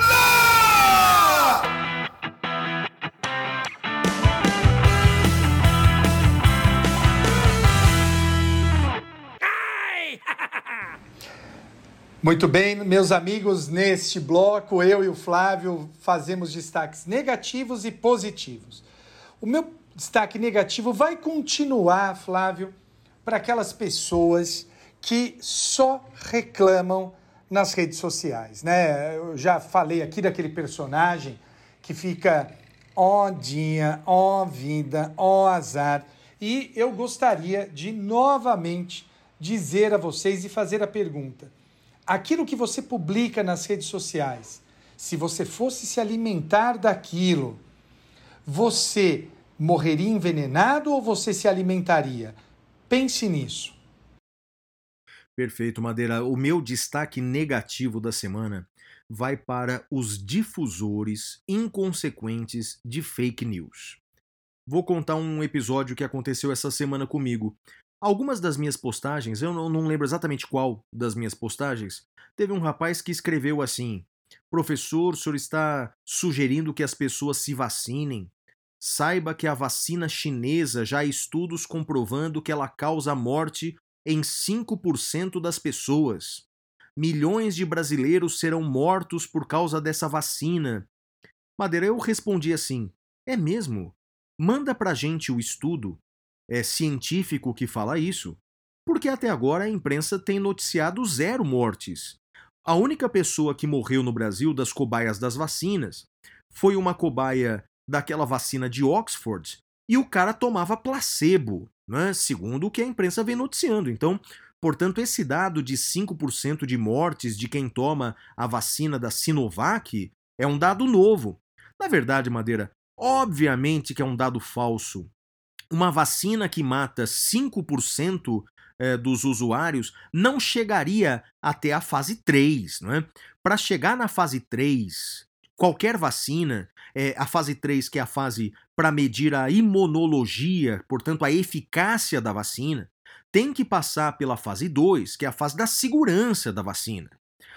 Speaker 2: Muito bem, meus amigos, neste bloco eu e o Flávio fazemos destaques negativos e positivos. O meu destaque negativo vai continuar, Flávio, para aquelas pessoas que só reclamam nas redes sociais, né? Eu já falei aqui daquele personagem que fica ó dia, ó vida, ó azar, e eu gostaria de novamente dizer a vocês e fazer a pergunta: aquilo que você publica nas redes sociais, se você fosse se alimentar daquilo, você morreria envenenado ou você se alimentaria? Pense nisso.
Speaker 3: Perfeito, Madeira. O meu destaque negativo da semana vai para os difusores inconsequentes de fake news. Vou contar um episódio que aconteceu essa semana comigo. Algumas das minhas postagens, eu não, lembro exatamente qual das minhas postagens, teve um rapaz que escreveu assim: Professor, o senhor está sugerindo que as pessoas se vacinem? Saiba que a vacina chinesa já há estudos comprovando que ela causa morte em 5% das pessoas. Milhões de brasileiros serão mortos por causa dessa vacina. Madeira, eu respondi assim: É mesmo? Manda pra gente o estudo é, científico que fala isso, porque até agora a imprensa tem noticiado zero mortes. A única pessoa que morreu no Brasil das cobaias das vacinas foi uma cobaia daquela vacina de Oxford e o cara tomava placebo, né? segundo o que a imprensa vem noticiando. Então, portanto, esse dado de 5% de mortes de quem toma a vacina da Sinovac é um dado novo. Na verdade, Madeira, obviamente que é um dado falso. Uma vacina que mata 5% eh, dos usuários não chegaria até a fase 3. Não é? Para chegar na fase 3, qualquer vacina, é, a fase 3, que é a fase para medir a imunologia, portanto, a eficácia da vacina, tem que passar pela fase 2, que é a fase da segurança da vacina.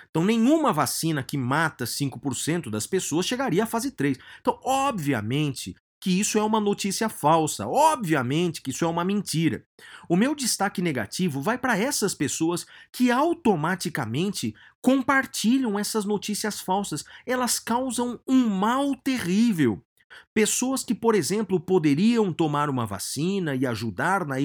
Speaker 3: Então, nenhuma vacina que mata 5% das pessoas chegaria à fase 3. Então, obviamente que isso é uma notícia falsa, obviamente que isso é uma mentira. O meu destaque negativo vai para essas pessoas que automaticamente compartilham essas notícias falsas. Elas causam um mal terrível. Pessoas que, por exemplo, poderiam tomar uma vacina e ajudar na,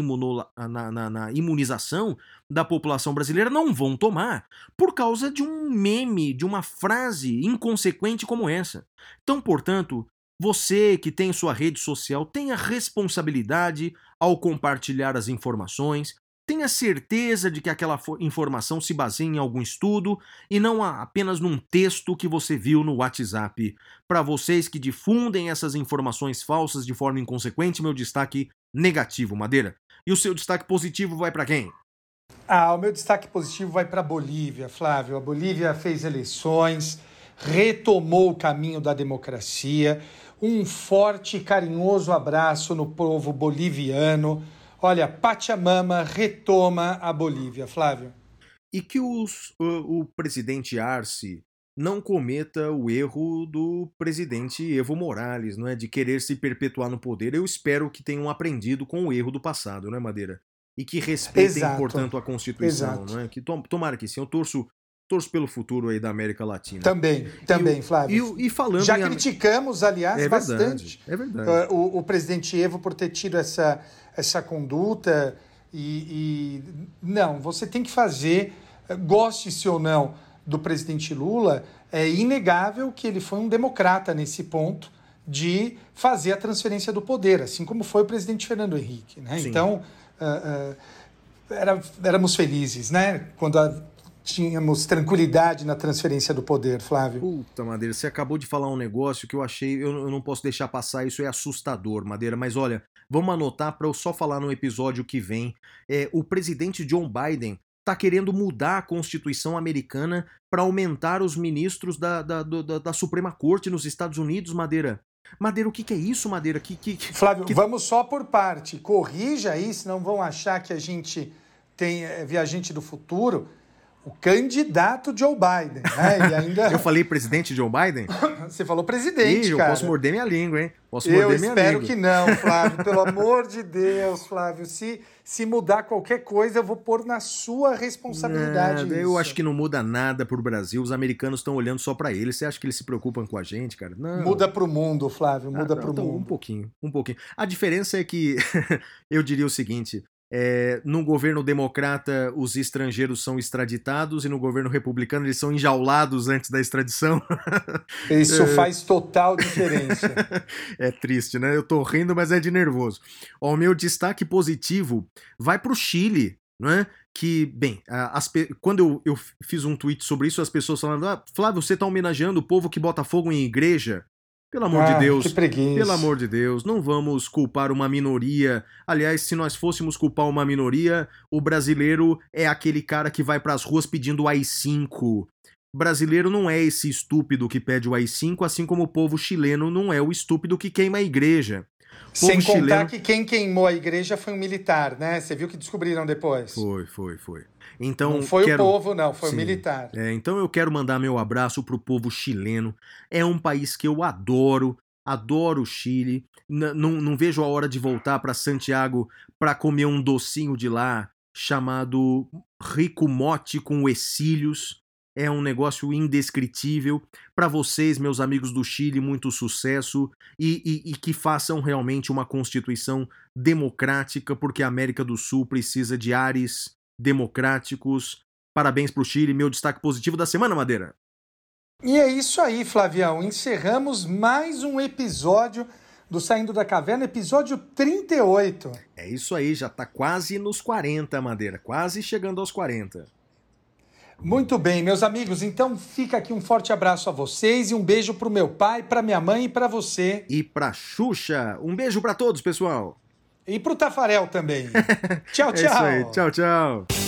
Speaker 3: na, na, na, imunização da população brasileira não vão tomar por causa de um meme, de uma frase inconsequente como essa. Então, portanto, você que tem sua rede social tenha responsabilidade ao compartilhar as informações, Tenha certeza de que aquela informação se baseia em algum estudo e não apenas num texto que você viu no WhatsApp. Para vocês que difundem essas informações falsas de forma inconsequente, meu destaque negativo, Madeira. E o seu destaque positivo vai para quem?
Speaker 2: Ah, o meu destaque positivo vai para a Bolívia, Flávio. A Bolívia fez eleições, retomou o caminho da democracia. Um forte e carinhoso abraço no povo boliviano Olha, Pachamama retoma a Bolívia, Flávio.
Speaker 3: E que os, o, o presidente Arce não cometa o erro do presidente Evo Morales, não é, de querer se perpetuar no poder. Eu espero que tenham aprendido com o erro do passado, né, Madeira? E que respeitem, Exato. portanto, a Constituição, Exato. não é? Que tom, tomara que sim. Eu torço torço pelo futuro aí da América Latina.
Speaker 2: Também, também,
Speaker 3: e,
Speaker 2: Flávio.
Speaker 3: E, e, falando
Speaker 2: Já criticamos, aliás,
Speaker 3: é
Speaker 2: bastante
Speaker 3: é verdade.
Speaker 2: O, o, presidente Evo por ter tido essa, essa conduta e, e não, você tem que fazer, goste-se ou não do presidente Lula, é inegável que ele foi um democrata nesse ponto de fazer a transferência do poder, assim como foi o presidente Fernando Henrique. Né? Então, uh, uh, era, éramos felizes né? quando a, tínhamos tranquilidade na transferência do poder, Flávio.
Speaker 3: Puta, Madeira, você acabou de falar um negócio que eu achei, eu, eu não posso deixar passar, isso é assustador, Madeira, mas olha, vamos anotar para eu só falar no episódio que vem. É, o presidente John Biden está querendo mudar a Constituição americana para aumentar os ministros da, da, da, da, Suprema Corte nos Estados Unidos, Madeira. Madeira, o que, que é isso, Madeira? Que, que,
Speaker 2: Flávio,
Speaker 3: que...
Speaker 2: vamos só por parte. Corrija aí, senão vão achar que a gente tem é, viajante do futuro o candidato Joe Biden, né?
Speaker 3: E ainda... eu falei presidente Joe Biden? (laughs)
Speaker 2: Você falou presidente,
Speaker 3: Ih,
Speaker 2: cara.
Speaker 3: eu posso morder minha língua, hein? Posso
Speaker 2: eu
Speaker 3: morder minha
Speaker 2: espero que não, Flávio. Pelo amor de Deus, Flávio. Se, se mudar qualquer coisa, eu vou pôr na sua responsabilidade
Speaker 3: nada, Eu acho que não muda nada pro Brasil. Os americanos estão olhando só para eles. Você acha que eles se preocupam com a gente, cara? Não.
Speaker 2: Muda pro mundo, Flávio. Muda ah, pro
Speaker 3: então,
Speaker 2: mundo.
Speaker 3: Um pouquinho, um pouquinho. A diferença é que (laughs) eu diria o seguinte: é, no governo democrata, os estrangeiros são extraditados e no governo republicano eles são enjaulados antes da extradição. (laughs)
Speaker 2: Isso é... faz total diferença. (laughs)
Speaker 3: é triste, né? Eu tô rindo, mas é de nervoso. Ó, o meu destaque positivo vai para o Chile, não é? Que, bem, as, quando eu, eu fiz um tweet sobre isso, as pessoas falando: ah, Flávio, você tá homenageando o povo que bota fogo em igreja. Pelo amor ah, de Deus,
Speaker 2: que preguiça.
Speaker 3: pelo amor de Deus, não vamos culpar uma minoria. Aliás, se nós fôssemos culpar uma minoria, o brasileiro é aquele cara que vai para as ruas pedindo o AI-5. Brasileiro não é esse estúpido que pede o AI-5, assim como o povo chileno não é o estúpido que queima a igreja.
Speaker 2: Sem contar chileno... que quem queimou a igreja foi um militar, né? Você viu que descobriram depois?
Speaker 3: Foi, foi, foi. Então,
Speaker 2: não foi
Speaker 3: quero...
Speaker 2: o povo, não, foi Sim. o militar.
Speaker 3: É, então eu quero mandar meu abraço pro povo chileno. É um país que eu adoro, adoro o Chile. N não, não vejo a hora de voltar para Santiago para comer um docinho de lá chamado Rico Mote com Exílios. É um negócio indescritível. Para vocês, meus amigos do Chile, muito sucesso e, e, e, que façam realmente uma constituição democrática, porque a América do Sul precisa de ares democráticos. Parabéns para o Chile, meu destaque positivo da semana, Madeira.
Speaker 2: E é isso aí, Flavião. Encerramos mais um episódio do Saindo da Caverna, episódio 38.
Speaker 3: É isso aí, já tá quase nos 40, Madeira, quase chegando aos 40.
Speaker 2: Muito bem, meus amigos, então fica aqui um forte abraço a vocês e um beijo pro meu pai, pra minha mãe e pra você.
Speaker 3: E pra Xuxa, um beijo pra todos, pessoal.
Speaker 2: E pro Tafarel também. (laughs) tchau,
Speaker 3: É
Speaker 2: tchau.
Speaker 3: isso aí, tchau, tchau.